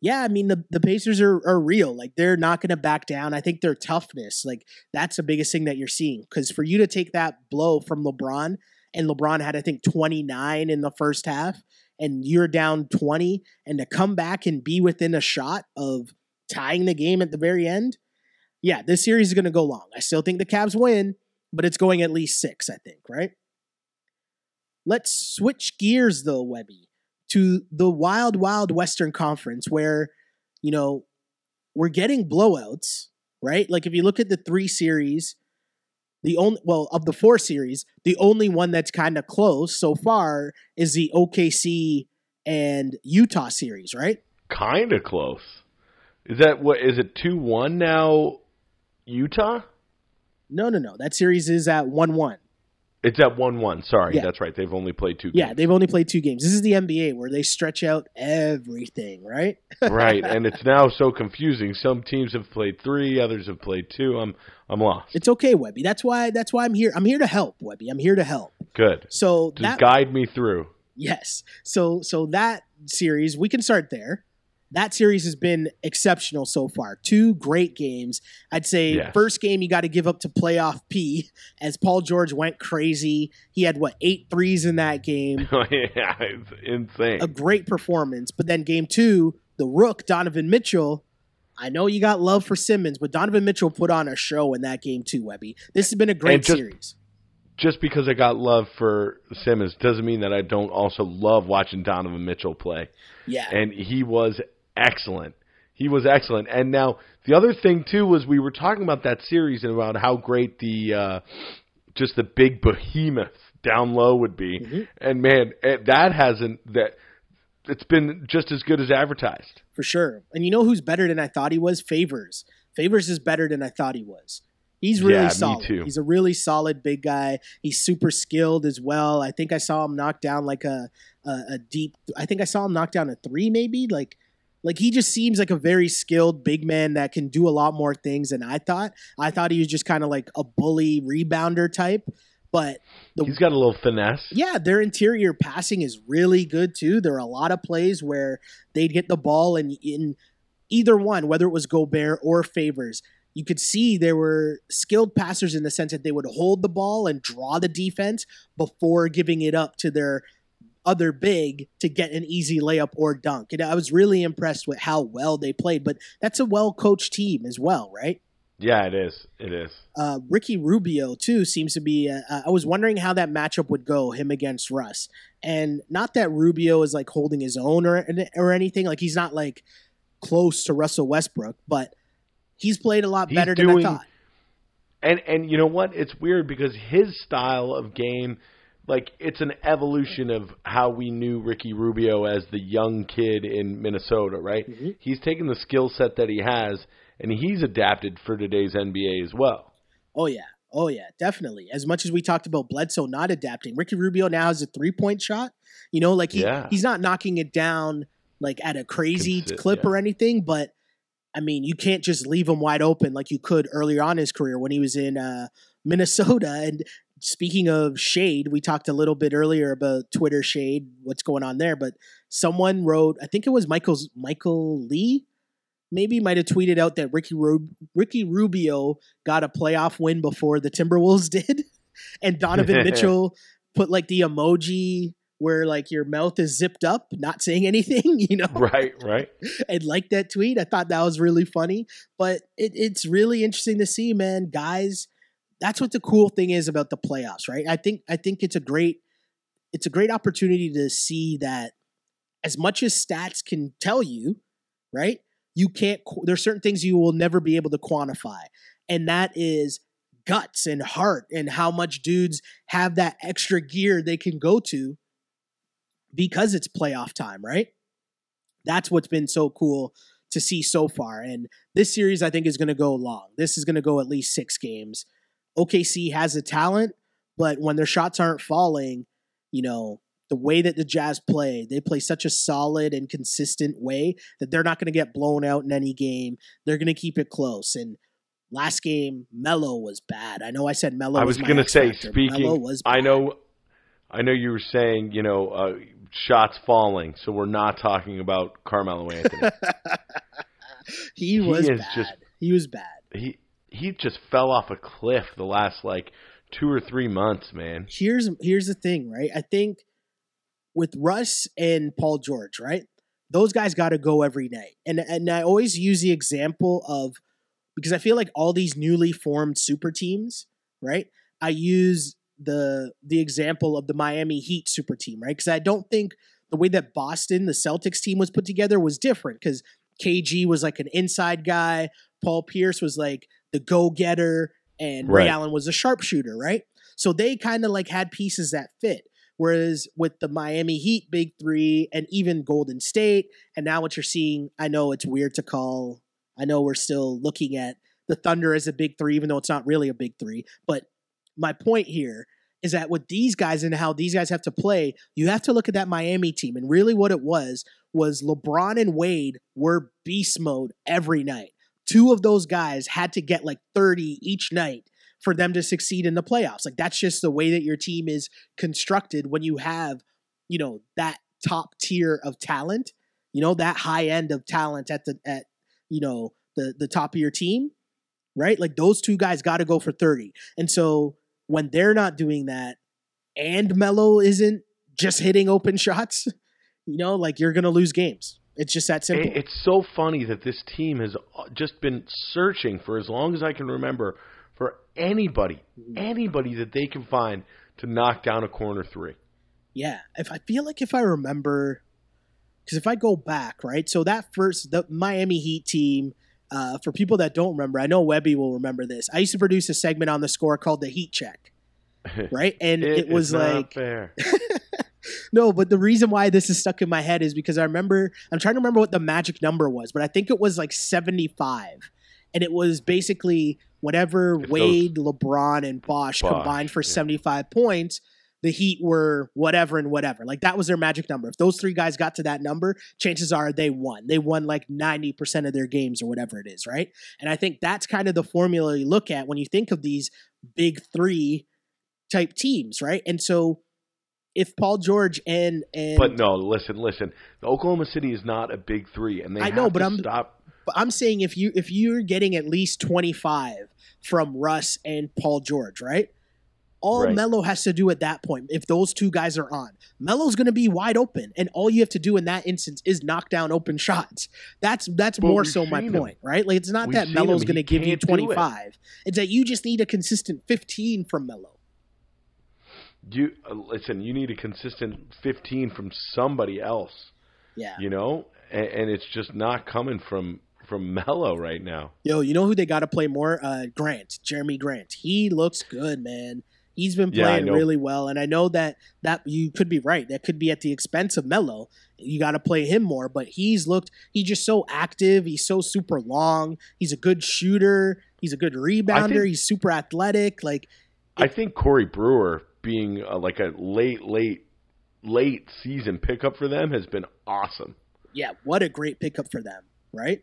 yeah, I mean the, the Pacers are, are real. Like they're not to back down. I think their toughness, like that's the biggest thing that you're seeing. Because for you to take that blow from LeBron, and LeBron had I think 29 in the first half, and you're down 20, and to come back and be within a shot of tying the game at the very end, yeah, this series is to go long. I still think the Cavs win, but it's going at least six. I think, right? Let's switch gears though, Webby to the wild, wild Western Conference where, you know, we're getting blowouts, right? Like if you look at the three series, the only, well, of the four series, the only one that's kind of close so far is the OKC and Utah series, right? Kind of close. Is that what? Is it two one now? Utah. No, no, no. That series is at one one. It's at one one. Sorry, Yeah. that's right. They've only played two. Yeah, games. they've only played two games. This is the NBA where they stretch out everything, right? <laughs> right, and it's now so confusing. Some teams have played three, others have played two. I'm I'm lost. It's okay, Webby. That's why. That's why I'm here. I'm here to help, Webby. I'm here to help. Good. So Just that guide me through. Yes. So so that series, we can start there. That series has been exceptional so far. Two great games. I'd say Yes. first game you got to give up to playoff P as Paul George went crazy. He had what eight threes in that game. <laughs> yeah, it's insane. A great performance. But then game two, the Rook Donovan Mitchell. I know you got love for Simmons, but Donovan Mitchell put on a show in that game too, Webby. This has been a great just- series. Just because I got love for Simmons doesn't mean that I don't also love watching Donovan Mitchell play. Yeah. and he was excellent. He was excellent. And now the other thing too was we were talking about that series and about how great the uh, just the big behemoth down low would be. Mhm. And man, it, that hasn't that it's been just as good as advertised. for sure. And you know who's better than I thought he was? Favors. Favors is better than I thought he was. He's really Yeah, solid. He's a really solid big guy. He's super skilled as well. I think I saw him knock down like a a, a deep. I think I saw him knock down a three, maybe like. Like he just seems like a very skilled big man that can do a lot more things than I thought. I thought he was just kind of like a bully rebounder type, but the He's got a little finesse. yeah, their interior passing is really good too. There are a lot of plays where they'd get the ball and in either one, whether it was Gobert or Favors, you could see there were skilled passers in the sense that they would hold the ball and draw the defense before giving it up to their other big to get an easy layup or dunk. And I was really impressed with how well they played, but that's a well coached team as well, right? Yeah, it is. It is. uh, Ricky Rubio too seems to be. Uh, I was wondering how that matchup would go, him against Russ, and not that Rubio is like holding his own or or anything. Like he's not like close to Russell Westbrook, but he's played a lot He's better than I thought. And and you know what? It's weird because his style of game, like it's an evolution of how we knew Ricky Rubio as the young kid in Minnesota, right? Mhm. He's taken the skill set that he has and he's adapted for today's NBA as well. Oh yeah, oh yeah, definitely. As much as we talked about Bledsoe not adapting, Ricky Rubio now has a three point shot. You know, like he, Yeah. he's not knocking it down like at a crazy Consi- clip yeah. or anything, but I mean, you can't just leave him wide open like you could earlier on in his career when he was in uh, Minnesota. And speaking of shade, we talked a little bit earlier about Twitter shade, what's going on there. But someone wrote, I think it was Michael's Michael Lee, maybe might have tweeted out that Ricky Ru- Ricky Rubio got a playoff win before the Timberwolves <laughs> did, and Donovan <laughs> Mitchell put like the emoji where like your mouth is zipped up, not saying anything, <laughs> you know Right, right. and like that tweet. I thought that was really funny. But it, it's really interesting to see, man. Guys, that's what the cool thing is about the playoffs, right? I think I think it's a great it's a great opportunity to see that as much as stats can tell you, right? You can't. There's certain things you will never be able to quantify, and that is guts and heart and how much dudes have that extra gear they can go to because it's playoff time, right? That's what's been so cool to see so far. And this series, I think, is going to go long. This is going to go at least six games. OKC has the talent, but when their shots aren't falling, you know, the way that the Jazz play, they play such a solid and consistent way that they're not going to get blown out in any game. They're going to keep it close. And last game, Melo was bad. I know I said Melo. I was my going to say speaking was I bad. know I know you were saying, you know, uh, shots falling, so we're not talking about Carmelo Anthony. <laughs> he was is bad. just- he was bad. he he just fell off a cliff the last like two or three months, man. here's here's the thing, right? I think with Russ and Paul George, right? Those guys got to go every night, and and I always use the example of because I feel like all these newly formed super teams, right? I use the the example of the Miami Heat super team, right? Because I don't think the way that Boston, the Celtics team, was put together was different because KG was like an inside guy, Paul Pierce was like the go getter, and Ray Allen was a sharpshooter, right? So they kind of like had pieces that fit. Whereas with the Miami Heat big three and even Golden State, and now what you're seeing, I know it's weird to call. I know we're still looking at the Thunder as a big three, even though it's not really a big three. But my point here is that with these guys and how these guys have to play, you have to look at that Miami team. And really what it was was LeBron and Wade were beast mode every night. Two of those guys had to get like 30 each night for them to succeed in the playoffs. Like that's just the way that your team is constructed when you have, you know, that top tier of talent, you know, that high end of talent at the at you know, the the top of your team, right? Like those two guys got to go for 30. And so when they're not doing that and Melo isn't just hitting open <laughs> shots, you know, like you're going to lose games. It's just that simple. It's so funny that this team has uh, just been searching for as long as I can remember for anybody, anybody that they can find to knock down a corner three. Yeah, if I feel like if I remember, because if I go back, right? So that first, the Miami Heat team, uh, for people that don't remember, I know Webby will remember this. I used to produce a segment on the score called the Heat Check, <laughs> right? And it was like, fair. <laughs> no, but the reason why this is stuck in my head is because I remember, I'm trying to remember what the magic number was, but I think it was like 75. And it was basically whatever If those- Wade, LeBron, and Bosh, Bosh, combined for yeah. 75 points, the Heat were whatever and whatever. Like that was their magic number. If those three guys got to that number, chances are they won. They won like 90% of their games or whatever it is, right? And I think that's kind of the formula you look at when you think of these big three type teams, right? And so if Paul George and and But no, listen, listen. The Oklahoma City is not a big three, and they I know, but I'm- stop. But I'm saying if you if you're getting at least 25 from Russ and Paul George, right? All Right. Melo has to do at that point, if those two guys are on, Melo's going to be wide open, and all you have to do in that instance is knock down open shots. That's that's But more so my him. point, right? Like it's not We've that Melo's going to give you can't do it. 25. It's that you just need a consistent 15 from Melo. You uh, listen. You need a consistent fifteen from somebody else. Yeah. You know, and, and it's just not coming from from Melo right now. Yo, you know who they got to play more? Uh, Grant, Jerami Grant. He looks good, man. He's been playing know. really well, and I know that that you could be right. That could be at the expense of Melo. You got to play him more, but he's looked. He's just so active. He's so super long. He's a good shooter. He's a good rebounder. think- he's super athletic. Like I think Corey Brewer being uh, like a late, late, late season pickup for them has been awesome. yeah, what a great pickup for them, right?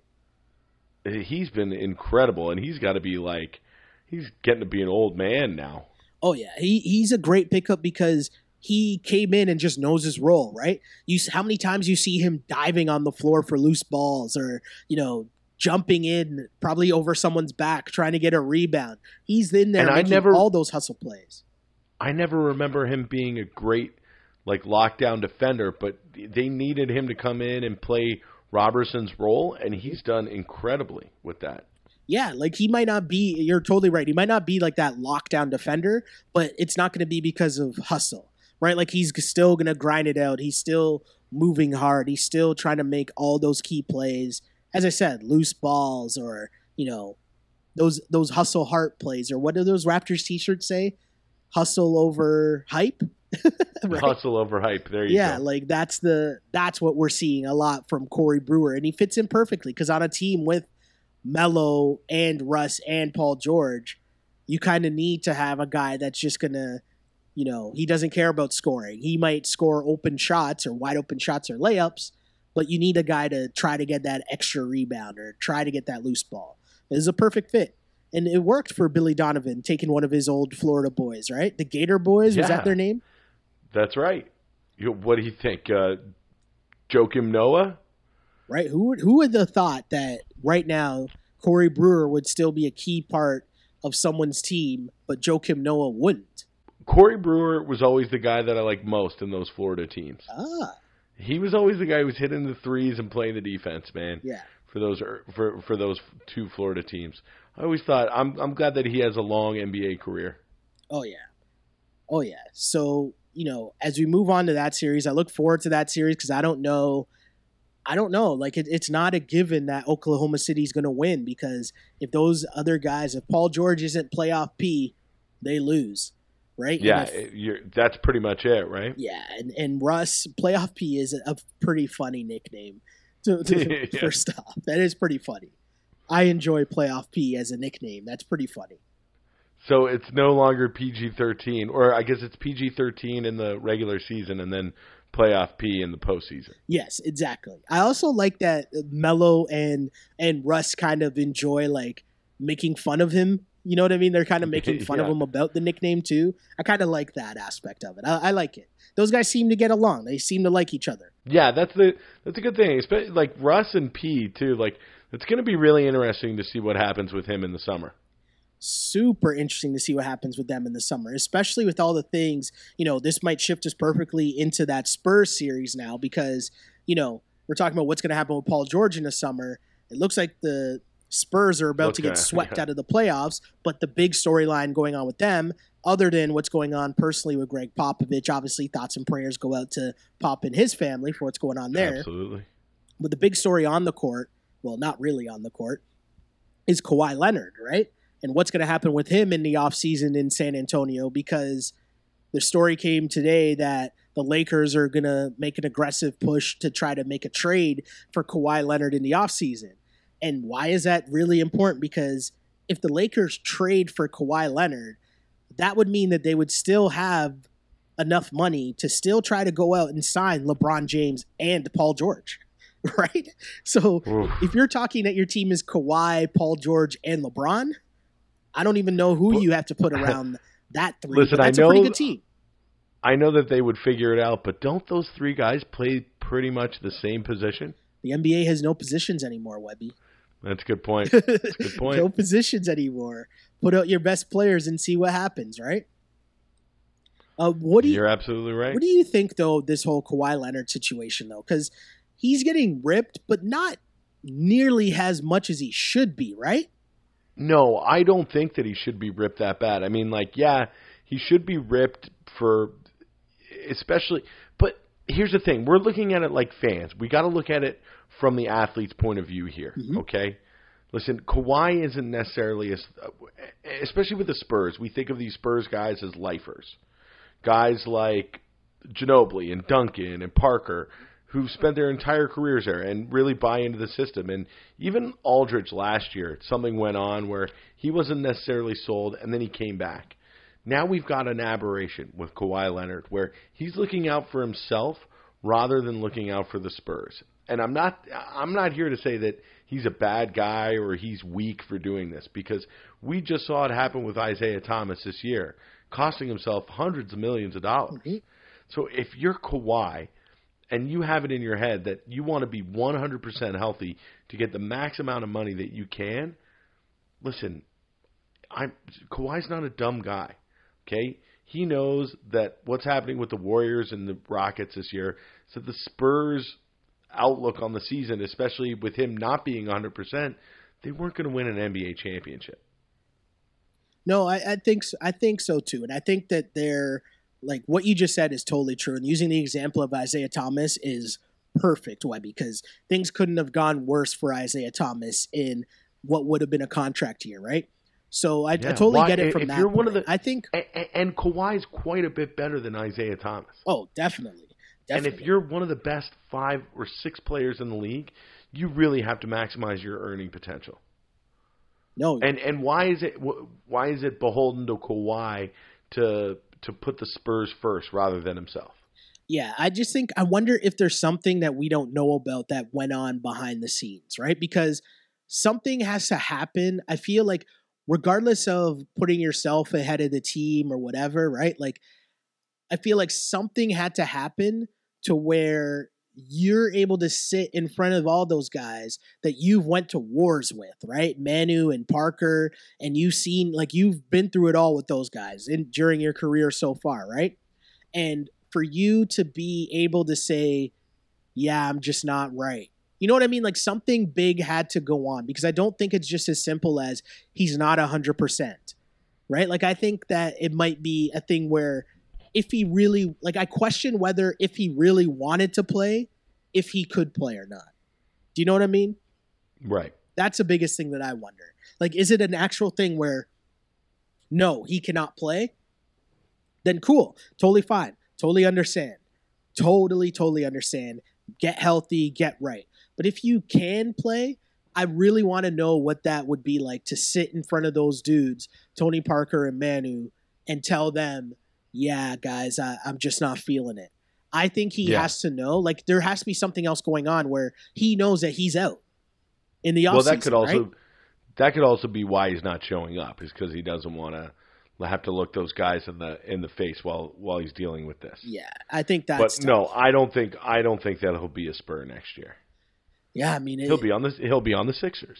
He's been incredible, and he's got to be like, he's getting to be an old man now. Oh yeah, he he's a great pickup because he came in and just knows his role, right? You how many times you see him diving on the floor for loose balls or, you know, jumping in probably over someone's back trying to get a rebound. He's in there And I never- all those hustle plays. I never remember him being a great like lockdown defender, but they needed him to come in and play Roberson's role, and he's done incredibly with that. Yeah, like he might not be you're totally right. He might not be like that lockdown defender, but it's not going to be because of hustle. Right? Like he's still going to grind it out. He's still moving hard. He's still trying to make all those key plays. As I said, loose balls or, you know, those those hustle heart plays or what do those Raptors t-shirts say? Hustle over hype. <laughs> Right? Hustle over hype. There you yeah, go. Yeah, like that's the that's what we're seeing a lot from Corey Brewer, and he fits in perfectly because on a team with Melo and Russ and Paul George, you kind of need to have a guy that's just gonna, you know, he doesn't care about scoring. He might score open shots or wide open shots or layups, but you need a guy to try to get that extra rebound or try to get that loose ball. This is a perfect fit. And it worked for Billy Donovan taking one of his old Florida boys, right? The Gator boys, was that their name? That's right. You, what do you think, uh, Joakim Noah? right? Who would who would have thought that right now Corey Brewer would still be a key part of someone's team, but Joakim Noah wouldn't? Corey Brewer was always the guy that I like most in those Florida teams. Ah, He was always the guy who was hitting the threes and playing the defense, man. yeah. For those for for those two Florida teams, I always thought I'm I'm glad that he has a long NBA career. Oh yeah. Oh yeah. So, you know, as we move on to that series, I look forward to that series because I don't know I don't know. Like it, it's not a given that Oklahoma City's going to win because if those other guys, if Paul George isn't playoff P, they lose, right? Yeah, if- you're, that's pretty much it, right? yeah, and and Russ playoff P is a pretty funny nickname. To, to, <laughs> Yeah. First off, that is pretty funny. I enjoy playoff P as a nickname. That's pretty funny. So it's no longer PG thirteen, or I guess it's PG thirteen in the regular season, and then playoff P in the postseason. Yes, exactly. I also like that Melo and and Russ kind of enjoy like making fun of him. You know what I mean? They're kind of making <laughs> fun of him about the nickname too. I kind of like that aspect of it. I, I like it. Those guys seem to get along. They seem to like each other. Yeah, that's the that's a good thing. Especially like Russ and P too. Like it's going to be really interesting to see what happens with him in the summer. super interesting to see what happens with them in the summer, especially with all the things, you know, this might shift us perfectly into that Spurs series now because, you know, we're talking about what's going to happen with Paul George in the summer. It looks like the Spurs are about to get swept yeah. <laughs> out of the playoffs, but the big storyline going on with them, other than what's going on personally with Gregg Popovich, obviously thoughts and prayers go out to Pop and his family for what's going on there. Absolutely. But the big story on the court, well, not really on the court, is Kawhi Leonard, right? And what's going to happen with him in the offseason in San Antonio because the story came today that the Lakers are going to make an aggressive push to try to make a trade for Kawhi Leonard in the offseason. And why is that really important? Because if the Lakers trade for Kawhi Leonard, that would mean that they would still have enough money to still try to go out and sign LeBron James and Paul George, <laughs> right? So Oof. if you're talking that your team is Kawhi, Paul George, and LeBron, I don't even know who you have to put <laughs> around that three. Listen, but I that's a pretty know- good team. I know that they would figure it out, but don't those three guys play pretty much the same position? The NBA has no positions anymore, Webby. That's a good point. <laughs> That's a good point. no positions anymore. Put out your best players and see what happens, right? Uh, what do you You're absolutely right. What do you think though this whole Kawhi Leonard situation though? Because he's getting ripped, but not nearly as much as he should be, right? No, I don't think that he should be ripped that bad. I mean, like, yeah, he should be ripped for, especially. But here's the thing: we're looking at it like fans. We got to look at it from the athlete's point of view here. Mhm. Okay, listen, Kawhi isn't necessarily as, especially with the Spurs. We think of these Spurs guys as lifers, guys like Ginobili and Duncan and Parker who spent their entire careers there and really buy into the system. And even Aldridge last year, something went on where he wasn't necessarily sold, and then he came back. Now we've got an aberration with Kawhi Leonard where he's looking out for himself rather than looking out for the Spurs. And I'm not I'm not here to say that he's a bad guy or he's weak for doing this because we just saw it happen with Isaiah Thomas this year, costing himself hundreds of millions of dollars. Mhm. So if you're Kawhi and you have it in your head that you want to be 100% healthy to get the max amount of money that you can, listen, I'm Kawhi's not a dumb guy. Okay? He knows that what's happening with the Warriors and the Rockets this year, so the Spurs outlook on the season, especially with him not being 100%, they weren't going to win an NBA championship. No, I, I think so, I think so too, and I think that they're like what you just said is totally true. And using the example of Isaiah Thomas is perfect, why? Because things couldn't have gone worse for Isaiah Thomas in what would have been a contract year, right? So I, I totally why- get it from that. you're one of the- I think. And, and Kawhi's quite a bit better than Isaiah Thomas. Oh, definitely, And if you're one of the best five or six players in the league, you really have to maximize your earning potential. no, And and why is it why is it beholden to Kawhi to to put the Spurs first rather than himself? Yeah, I just think I wonder if there's something that we don't know about that went on behind the scenes, right? Because something has to happen. I feel like regardless of putting yourself ahead of the team or whatever, right? Like I feel like something had to happen to where you're able to sit in front of all those guys that you've went to wars with, right? Manu and Parker, and you've seen like you've been through it all with those guys in during your career so far, right? And for you to be able to say, "Yeah, I'm just not right." You know what I mean? Like something big had to go on because I don't think it's just as simple as he's not 100%. Right? Like I think that it might be a thing where if he really like I question whether if he really wanted to play, if he could play or not. Do you know what I mean? Right. That's the biggest thing that I wonder. Like, is it an actual thing where no, he cannot play? Then cool. Totally fine. Totally understand. Totally, totally understand. Get healthy, get right. But if you can play, I really want to know what that would be like to sit in front of those dudes, Tony Parker and Manu, and tell them, yeah, guys, I, I'm just not feeling it. I think he Yeah. has to know. Like there has to be something else going on where he knows that he's out in the offseason. Well, that could also right? that could also be why he's not showing up is because he doesn't want to have to look those guys in the in the face while while he's dealing with this. Yeah, I think that's but no, I don't think I don't think that he'll be a Spur next year. Yeah, I mean, it, He'll be on the he'll be on the Sixers.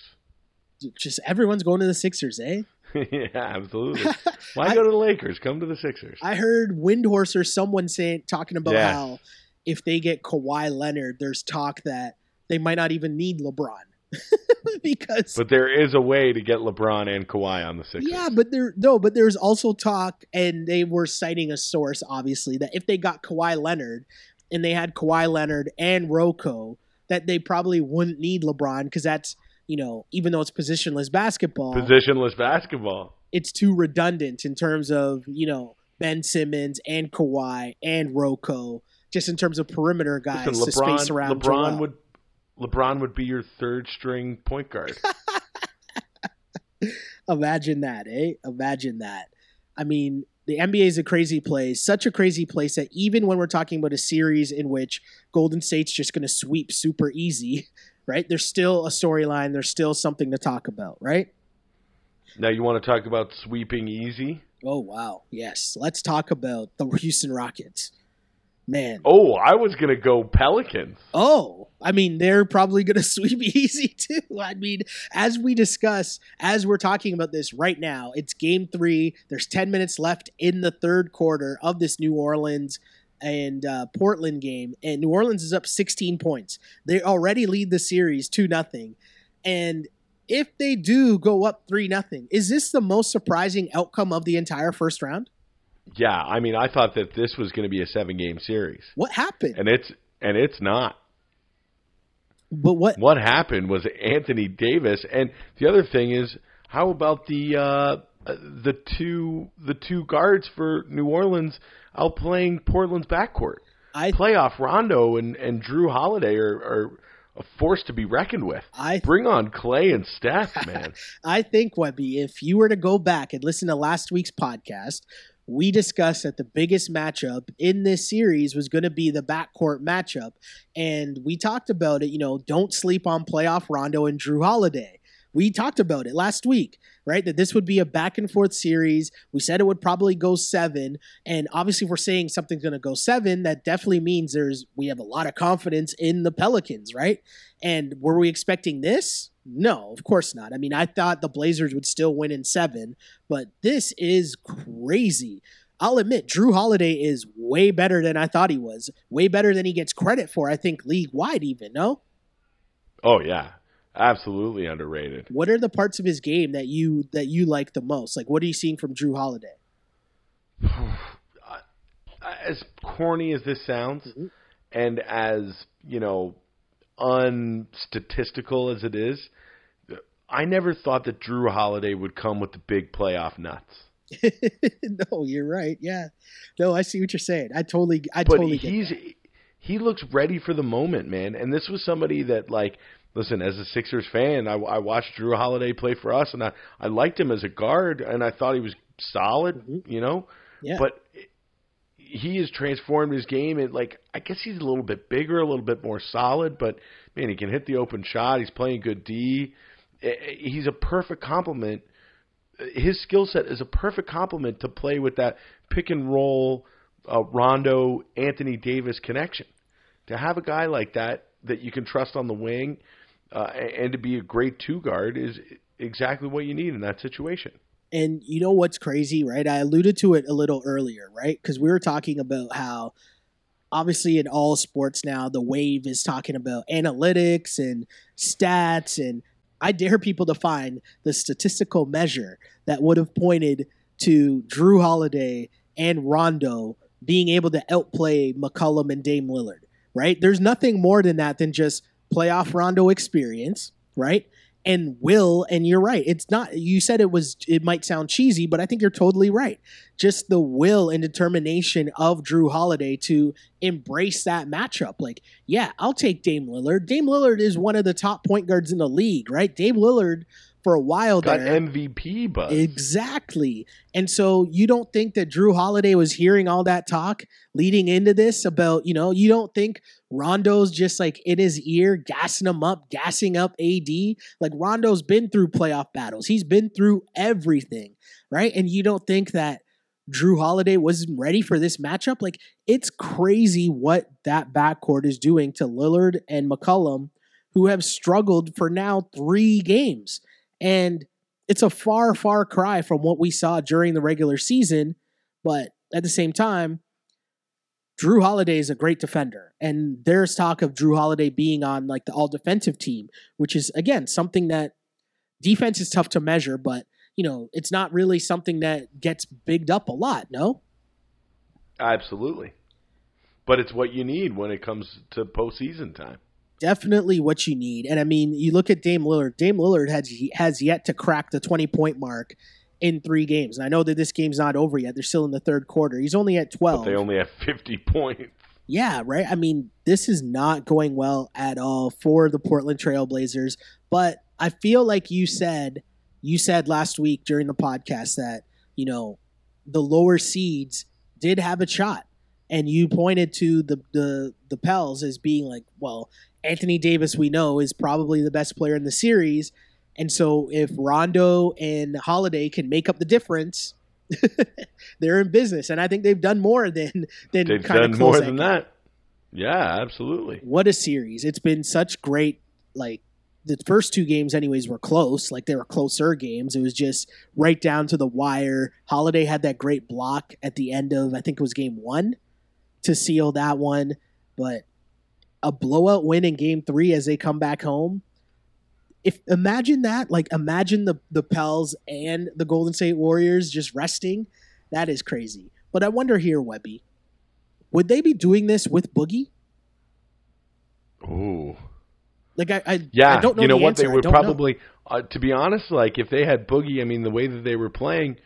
Just everyone's going to the Sixers, eh? <laughs> yeah, absolutely. <laughs> Why I- go to the Lakers? Come to the Sixers. I heard Windhorst or someone saying talking about Yeah. how if they get Kawhi Leonard, there's talk that they might not even need LeBron <laughs> because but there is a way to get LeBron and Kawhi on the Sixers. yeah, but there no, but there's also talk, and they were citing a source, obviously, that if they got Kawhi Leonard and they had Kawhi Leonard and Rocco, that they probably wouldn't need LeBron because that's you know even though it's positionless basketball, Positionless basketball. it's too redundant in terms of you know Ben Simmons and Kawhi and Rocco, just in terms of perimeter guys Listen, to space around. LeBron Joel. would LeBron would be your third string point guard. <laughs> Imagine that, eh? Imagine that. I mean, the NBA is a crazy place, such a crazy place that even when we're talking about a series in which Golden State's just going to sweep super easy, right? There's still a storyline. There's still something to talk about, right? now you want to talk about sweeping easy? Oh wow, yes. Let's talk about the Houston Rockets. Man, Oh, I was gonna go Pelicans. Oh, I mean, they're probably going <laughs> to sweep easy too. I mean, as we discuss, as we're talking about this right now, it's game three. There's 10 minutes left in the third quarter of this New Orleans and uh, Portland game. And New Orleans is up 16 points. They already lead the series 2 nothing. And if they do go up 3 nothing, is this the most surprising outcome of the entire first round? Yeah, I mean, I thought that this was going to be a seven game series, What happened? and it's and it's not. but what What happened was Anthony Davis, and the other thing is, how about the uh, the two the two guards for New Orleans outplaying Portland's backcourt? I Playoff Rondo and and Jrue Holiday are, are a force to be reckoned with. I Bring on Clay and Steph, <laughs> man. I think, Webby, if you were to go back and listen to last week's podcast, we discussed that the biggest matchup in this series was going to be the backcourt matchup. And we talked about it, you know, don't sleep on playoff Rondo and Jrue Holiday. We talked about it last week, right? That this would be a back and forth series. We said it would probably go seven. And obviously, if we're saying something's going to go seven, that definitely means there's we have a lot of confidence in the Pelicans, right? And were we expecting this? No, of course not. I mean, I thought the Blazers would still win in seven, but this is crazy. I'll admit, Jrue Holiday is way better than I thought he was. Way better than he gets credit for, I think, league wide, even, no? Oh yeah, absolutely underrated. What are the parts of his game that you that you like the most? Like what are you seeing from Jrue Holiday? <sighs> as corny as this sounds, Mhm. and as you know, unstatistical as it is, I never thought that Jrue Holiday would come with the big playoff nuts. <laughs> no, you're right. Yeah. No, I see what you're saying. I totally I But totally get he's he looks ready for the moment, man. And this was somebody that like. Listen, as a Sixers fan, I, I watched Jrue Holiday play for us, and I, I liked him as a guard, and I thought he was solid, Mhm. you know. Yeah. But he has transformed his game, and like I guess he's a little bit bigger, a little bit more solid. But man, he can hit the open shot. He's playing good D. Eh, eh, He's a perfect complement. His skill set is a perfect complement to play with that pick and roll uh, Rondo Anthony Davis connection. To have a guy like that that you can trust on the wing uh, and to be a great two guard is exactly what you need in that situation. And you know what's crazy, right? I alluded to it a little earlier, right? Because we were talking about how obviously in all sports now the wave is talking about analytics and stats and I dare people to find the statistical measure that would have pointed to Jrue Holiday and Rondo being able to outplay McCollum and Dame Lillard, right? There's nothing more than that than just playoff Rondo experience, right? And will, and you're right. It's not, you said it was, it might sound cheesy, but I think you're totally right. Just the will and determination of Jrue Holiday to embrace that matchup. Like, yeah, I'll take Dame Lillard. Dame Lillard is one of the top point guards in the league, right? Dame Lillard for a while Got there. MVP buzz. Exactly. And so you don't think that Jrue Holiday was hearing all that talk leading into this about, you know, you don't think Rondo's just like in his ear, gassing him up, gassing up AD. Like Rondo's been through playoff battles, he's been through everything, right? And you don't think that Jrue Holiday wasn't ready for this matchup? Like it's crazy what that backcourt is doing to Lillard and McCollum, who have struggled for now three games. And it's a far, far cry from what we saw during the regular season. But at the same time, Jrue Holiday is a great defender. And there's talk of Jrue Holiday being on like the all defensive team, which is, again, something that defense is tough to measure, but, you know, it's not really something that gets bigged up a lot, no? Absolutely. But it's what you need when it comes to postseason time. Definitely what you need. And I mean, you look at Dame Lillard. Dame Lillard has has yet to crack the twenty point mark in three games. And I know that this game's not over yet. They're still in the third quarter. He's only at But twelve. they only have 50 points. Yeah, right. I mean, this is not going well at all for the Portland Trailblazers. But I feel like you said you said last week during the podcast that you know the lower seeds did have a shot, and you pointed to the the the Pels as being like, well, Anthony Davis we know is probably the best player in the series, and so if Rondo and Holiday can make up the difference. <laughs> they're in business, and I think they've done more than than They've kind done of more than that. Yeah, absolutely. what a series. It's been such great like the first two games anyways were close. Like they were closer games. It was just right down to the wire. Holiday had that great block at the end of i think it was game one to seal that one. But a blowout win in game three as they come back home if imagine that like imagine the the pels and the golden state warriors just resting that is crazy but i wonder here webby would they be doing this with boogie Ooh. like I, I Yeah, I don't know you know the what? answer. They would probably, uh, to be honest, like if they had Boogie, I mean, the way that they were playing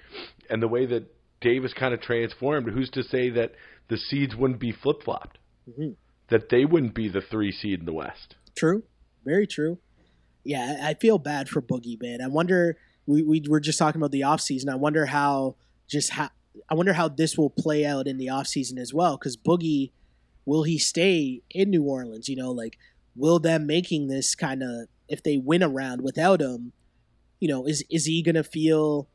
and the way that Davis kind of transformed, who's to say that the seeds wouldn't be flip flopped? Mhm. That they wouldn't be the three seed in the West? True, very true. Yeah, I feel bad for Boogie, man. I wonder. We we were just talking about the offseason. I wonder how just how I wonder how this will play out in the offseason as well. Because Boogie, will he stay in New Orleans? You know, like will them making this kind of if they win a round without him, you know, is is he gonna feel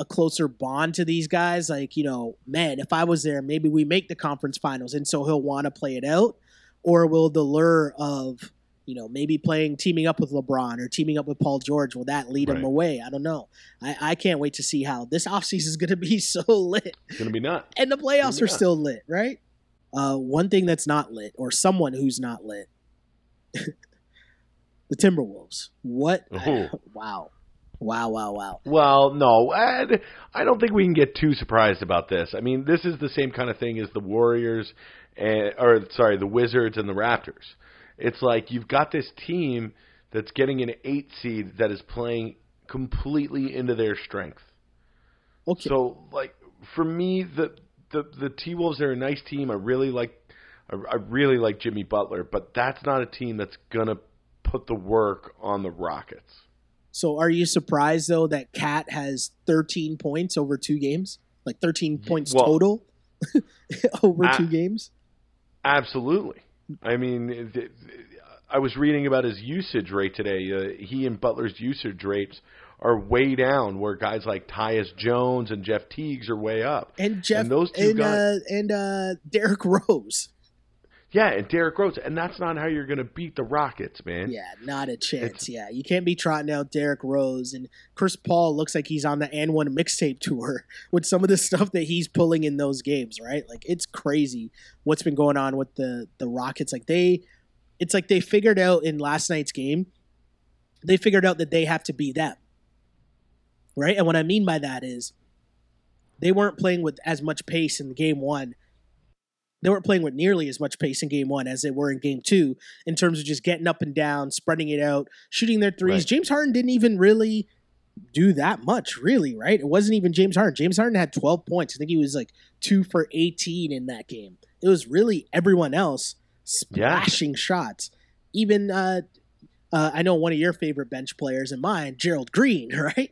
a closer bond to these guys? Like, you know, man, if I was there, maybe we make the conference finals, and so he'll want to play it out, or will the lure of you know, maybe playing teaming up with LeBron or teaming up with Paul George, will that lead him away? I don't know. I, I can't wait to see how this offseason is going to be <laughs> so lit. It's going to be nuts. And the playoffs are Yeah. still lit, right? Uh, one thing that's not lit, or someone who's not lit, <laughs> the Timberwolves. What? <laughs> Wow. Wow, wow, wow. Well, no, I, I don't think we can get too surprised about this. I mean, this is the same kind of thing as the Warriors, and, or sorry, the Wizards and the Raptors. It's like you've got this team that's getting an eight seed that is playing completely into their strength. Okay. So, like for me, the the the T Wolves are a nice team. I really like, I, I really like Jimmy Butler, but that's not a team that's gonna put the work on the Rockets. So are you surprised though that KAT has 13 points over two games? Like 13 points well- total <laughs> over I- two games? Absolutely. I mean, I was reading about his usage rate today. Uh, he and Butler's usage rates are way down, where guys like Tyus Jones and Jeff Teagues are way up. And Jeff And those two and, guys- uh, and uh, Derrick Rose. Yeah, and Derrick Rose, and that's not how you're going to beat the Rockets, man. Yeah, not a chance. yeah, you can't be trotting out Derrick Rose and Chris Paul looks like he's on the and one mixtape <laughs> tour with some of the stuff that he's pulling in those games, right? Like it's crazy what's been going on with the the Rockets. Like they, it's like they figured out in last night's game, they figured out that they have to be them, right? And what I mean by that is they weren't playing with as much pace in game one. They weren't playing with nearly as much pace in game one as they were in game two in terms of just getting up and down, spreading it out, shooting their threes. Right. James Harden didn't even really do that much, really, right? It wasn't even James Harden. James Harden had 12 points. I think he was like two for 18 in that game. It was really everyone else Yeah. splashing shots. Even, uh, uh, I know one of your favorite bench players and mine, Gerald Green, <laughs> right?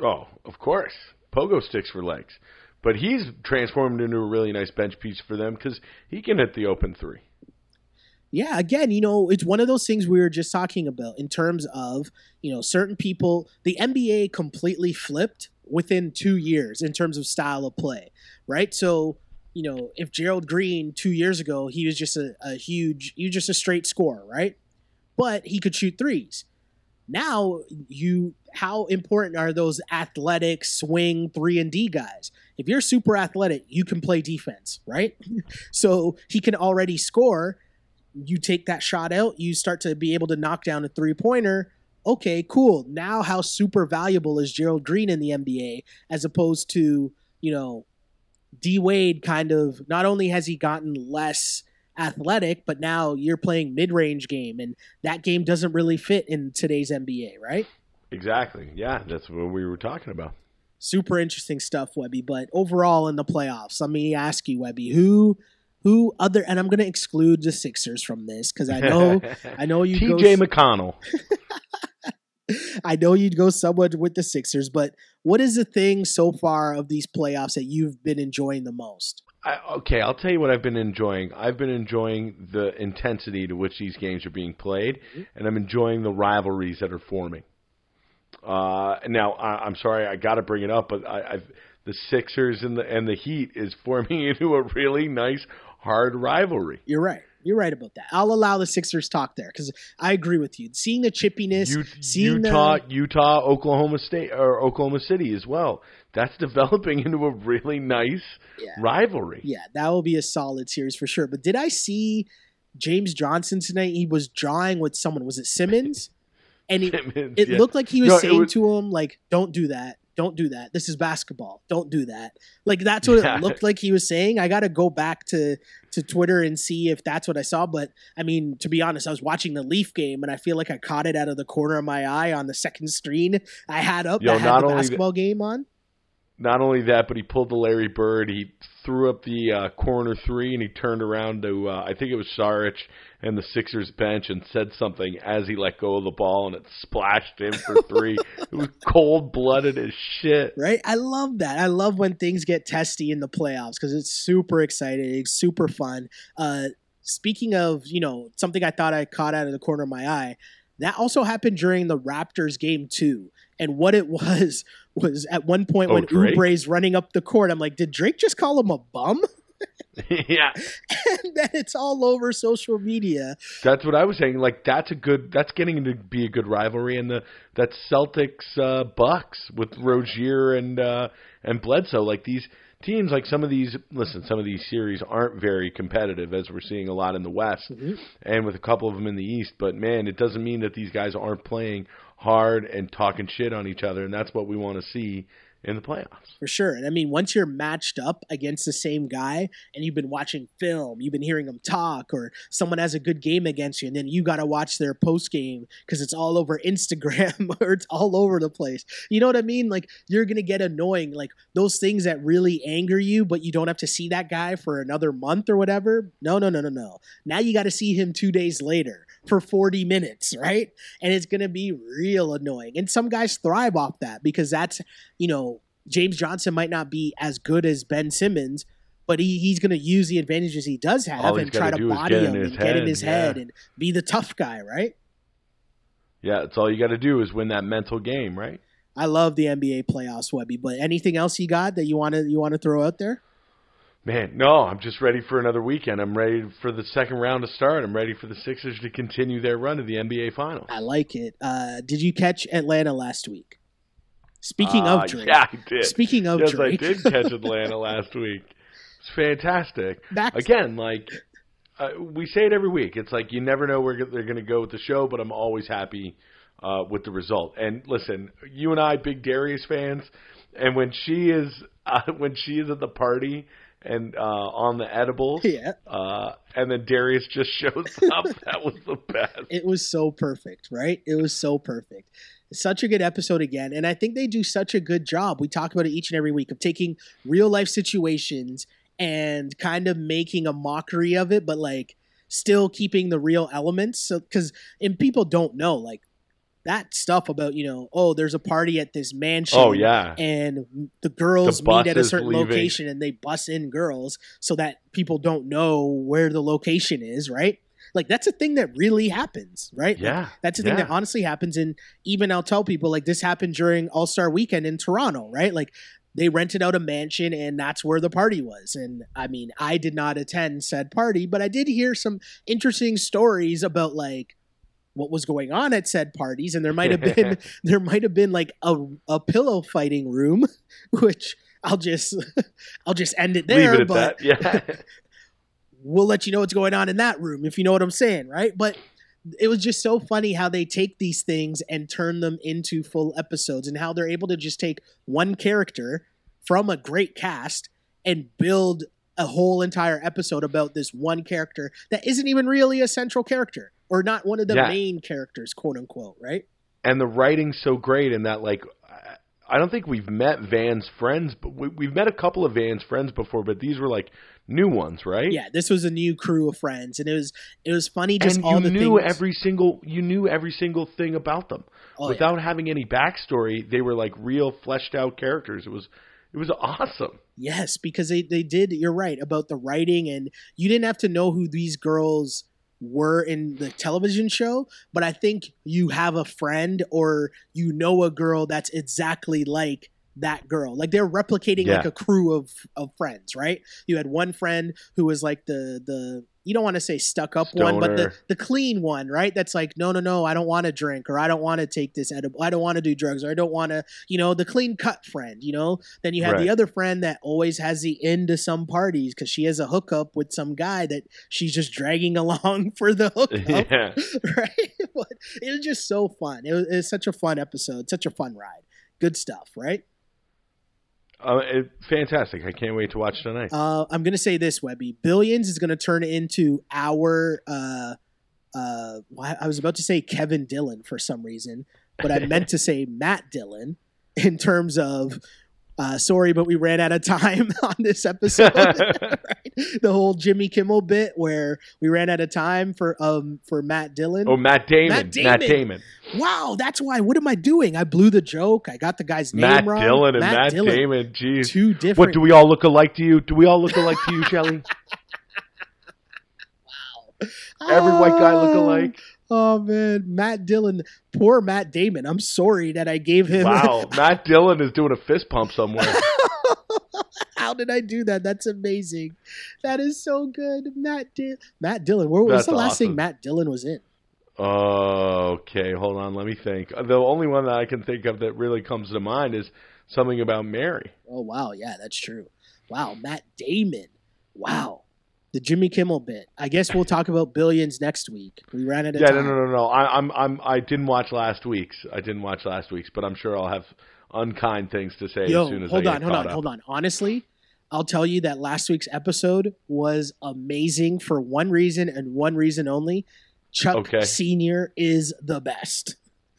Oh, of course. Pogo sticks for legs. But he's transformed into a really nice bench piece for them because he can hit the open three. Yeah, again, you know, it's one of those things we were just talking about in terms of, you know, certain people, the NBA completely flipped within two years in terms of style of play, right? So, you know, if Gerald Green two years ago, he was just a, a huge, was just a straight scorer, right? But he could shoot threes. Now, you, how important are those athletic swing three and D guys? If you're super athletic, you can play defense, right? <laughs> so he can already score you take that shot out, you start to be able to knock down a three pointer. Okay, cool. Now, how super valuable is Gerald Green in the NBA as opposed to, you know, D Wade kind of not only has he gotten less athletic, but now you're playing mid range game, and that game doesn't really fit in today's NBA, right? Exactly. Yeah, that's what we were talking about. Super interesting stuff, Webby. But overall in the playoffs, let me ask you, Webby, who who other and I'm gonna exclude the Sixers from this because I know <laughs> I know you go TJ McConnell. <laughs> I know you'd go somewhat with the Sixers, but what is the thing so far of these playoffs that you've been enjoying the most? I, okay, I'll tell you what I've been enjoying. I've been enjoying the intensity to which these games are being played, mm-hmm. and I'm enjoying the rivalries that are forming. Uh, now, I, I'm sorry, I got to bring it up, but I, I've, the Sixers and the and the Heat is forming <laughs> into a really nice, hard rivalry. You're right. You're right about that. I'll allow the Sixers talk there because I agree with you. Seeing the chippiness, U- seeing Utah, the Utah, Oklahoma State, or Oklahoma City as well. That's <laughs> developing into a really nice Yeah. rivalry. yeah, that will be a solid series for sure. But did I see James Johnson tonight? He was drawing with someone. Was it Simmons? And <laughs> he, Simmons, it yeah. looked like he was No, saying was- to him like don't do that. Don't do that. This is basketball. Don't do that. Like that's what Yeah. it looked like he was saying. I gotta go back to to twitter and see if that's what i saw but i mean to be honest i was watching the leaf game and i feel like i caught it out of the corner of my eye on the second screen i had up Yo, that had the basketball game on Not only that, but he pulled the Larry Bird. He threw up the uh, corner three, and he turned around to uh, I think it was Saric and the Sixers bench and said something as he let go of the ball, and it splashed him for <laughs> three. it was cold blooded as shit. right i love that i love when things get testy in the playoffs because it's super exciting it's super fun uh speaking of you know something i thought i caught out of the corner of my eye that also happened during the raptors game two and what it <laughs> was was at one point Oh, when Drake? Running up the court i'm like did drake just call him a bum <laughs> <laughs> yeah, and then it's all over social media that's what I was saying. Like that's a good. That's getting to be a good rivalry, and the that Celtics uh, Bucks with Rozier and uh, and Bledsoe. Like these teams, like some of these. Listen, some of these series aren't very competitive, as we're seeing a lot in the West, and with a couple of them in the East. But man, it doesn't mean that these guys aren't playing hard and talking shit on each other, and that's what we want to see in the playoffs. for sure. And I mean, once you're matched up against the same guy and you've been watching film, you've been hearing him talk, or someone has a good game against you, and then you got to watch their post game because it's all over <laughs> Instagram or it's all over the place. You know what I mean? Like, you're going to get annoying. Like, those things that really anger you, but you don't have to see that guy for another month or whatever. No, no, no, no, no. Now you got to see him two days later for 40 minutes, right? And it's going to be real annoying. And some guys thrive off that because that's, you know, James Johnson might not be as good as Ben Simmons, but he, he's going to use the advantages he does have and try to body him and his get in his yeah. head and be the tough guy, right? Yeah, it's all you got to do is win that mental game, right? I love the NBA playoffs, Webby. But anything else you got that you want to you want to throw out there? Man, no, I'm just ready for another weekend. I'm ready for the second round to start. I'm ready for the Sixers to continue their run to the NBA Finals. I like it. Uh, did you catch Atlanta last week? Speaking Uh, of Drake, yeah, I did. speaking of yes, Drake, I did catch <laughs> Atlanta last week. It's fantastic. back Again, like uh, we say it every week. It's like you never know where they're going to go with the show, but I'm always happy uh, with the result. And listen, you and I, big Darius fans, and when she is <laughs> uh, when she is at the party and uh, on the edibles, <laughs> yeah, uh, and then Darius just shows <laughs> up, that was the best. it was so perfect, right? It was so perfect. Such a good episode again, and I think they do such a good job. We talk about it each and every week of taking real life situations and kind of making a mockery of it, but like still keeping the real elements. So, because and people don't know like that stuff about you know, oh, there's a party at this mansion. Oh yeah, and the girls The meet at a certain location and they bus in girls so that people don't know where the location is, right? Like that's a thing that really happens, right? Like, yeah. that's a thing yeah. that honestly happens. And even I'll tell people like this happened during All Star Weekend in Toronto, right? Like they rented out a mansion and that's where the party was. And I mean, I did not attend said party, but I did hear some interesting stories about like what was going on at said parties. And there might have been <laughs> there might have been like a, a pillow fighting room, <laughs> which I'll just <laughs> I'll just end it there. It but. Yeah. we'll let you know what's going on in that room if you know what I'm saying, right? But it was just so funny how they take these things and turn them into full episodes and how they're able to just take one character from a great cast and build a whole entire episode about this one character that isn't even really a central character or not one of the Yeah. main characters, quote unquote, right? and the writing's so great in that like I- don't think we've met Van's friends, but we, we've met a couple of Van's friends before, but these were like new ones, right? Yeah, this was a new crew of friends, and it was it was funny just and all you the knew things. every single you knew every single thing about them Oh, yeah. without having any backstory. They were like real fleshed out characters. It was it was awesome. Yes, because they, they did. You're right about the writing, and you didn't have to know who these girls were in the television show, but I think you have a friend or you know a girl that's exactly like that girl. Like they're replicating like a crew of of friends, right? You had one friend who was like the the you don't want to say stuck up one, but the the clean one, right? That's like no no no, I don't want to drink or I don't want to take this edible, I don't want to do drugs or I don't want to, you know, the clean cut friend, you know. Then you have the other friend that always has the end to some parties because she has a hookup with some guy that she's just dragging <laughs> along for the <laughs> hookup, yeah. <laughs> right? But it was just so fun. It was, it was such a fun episode, such a fun ride. Good stuff, right? Uh, it, fantastic. I can't wait to watch tonight. Uh, I'm gonna say this, Webby. Billions is gonna turn into our. Uh, uh, I was about to say Kevin Dillon for some reason, but I meant to say <laughs> Matt Dillon in terms of. Uh, sorry, but we ran out of time <laughs> on this episode. <laughs> right? The whole Jimmy Kimmel bit where we ran out of time for um for Matt Dillon. oh, Matt Damon. Matt Matt Damon. Damon. Wow, that's why. What am I doing? I blew the joke. I got the guy's name wrong. Matt wrong. Dillon and Matt, Damon. Jeez. Two different. What do we all look alike to you? Do we all look alike to you, Shelly? <laughs> Wow. Every white guy look Oh, alike. Oh man, Matt Dillon, poor Matt Damon. I'm sorry that I gave him. Wow, <laughs> Matt Dillon is doing a fist pump somewhere. <laughs> How did I do that? That's amazing. That is so good, Matt. Di- Matt Dillon. Where was the last thing. Matt Dillon was in? Oh, okay, hold on. Let me think. The only one that I can think of that really comes to mind is something about Mary. Oh wow, yeah, that's true. Wow, Matt Damon. Wow, the Jimmy Kimmel bit. I guess we'll talk about billions next week. We ran out of Yeah, time. no, no, no, no. I, I'm, I'm, I didn't watch last week's. I didn't watch last week's, but I'm sure I'll have unkind things to say Yo, as soon as hold I on, hold on, up. hold on. Honestly, I'll tell you that last week's episode was amazing for one reason and one reason only. Chuck Okay. Senior is the best.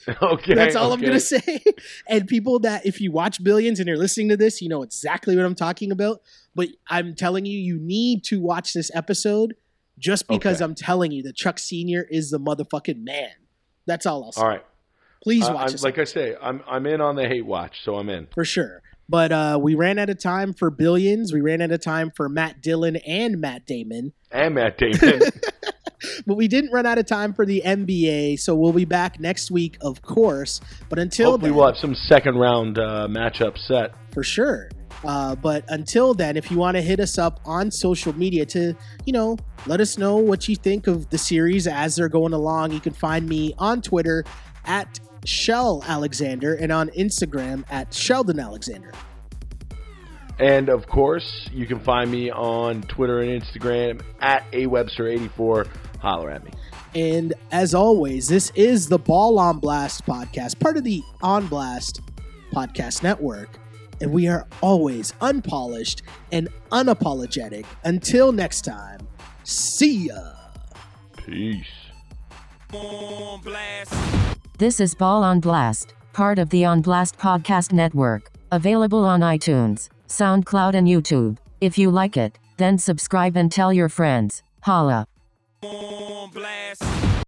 <laughs> okay, That's all I'm gonna <laughs> say. And people that if you watch Billions and you're listening to this, you know exactly what I'm talking about. But I'm telling you, you need to watch this episode just because Okay. I'm telling you that Chuck Senior is the motherfucking man. That's all I'll say. All right. Please watch this like I say, I'm, I'm in on the hate watch, so I'm in. for sure. But uh, we ran out of time for Billions. We ran out of time for Matt Dillon and Matt Damon. And Matt Damon. <laughs> but we didn't run out of time for the NBA, so we'll be back next week, of course. But until Hopefully, then, we'll have some second round uh, matchup set. for sure. Uh, but until then, if you want to hit us up on social media to, you know, let us know what you think of the series as they're going along, you can find me on Twitter at Shell Alexander and on Instagram at Sheldon Alexander. And of course, you can find me on Twitter and Instagram at awebster84. Holler at me. And as always, this is the Ball on Blast podcast, part of the On Blast podcast network. And we are always unpolished and unapologetic. Until next time, see ya. Peace. on blast. This is Ball on Blast, part of the On Blast Podcast Network, available on iTunes, SoundCloud, and YouTube. If you like it, then subscribe and tell your friends. Holla. On blast.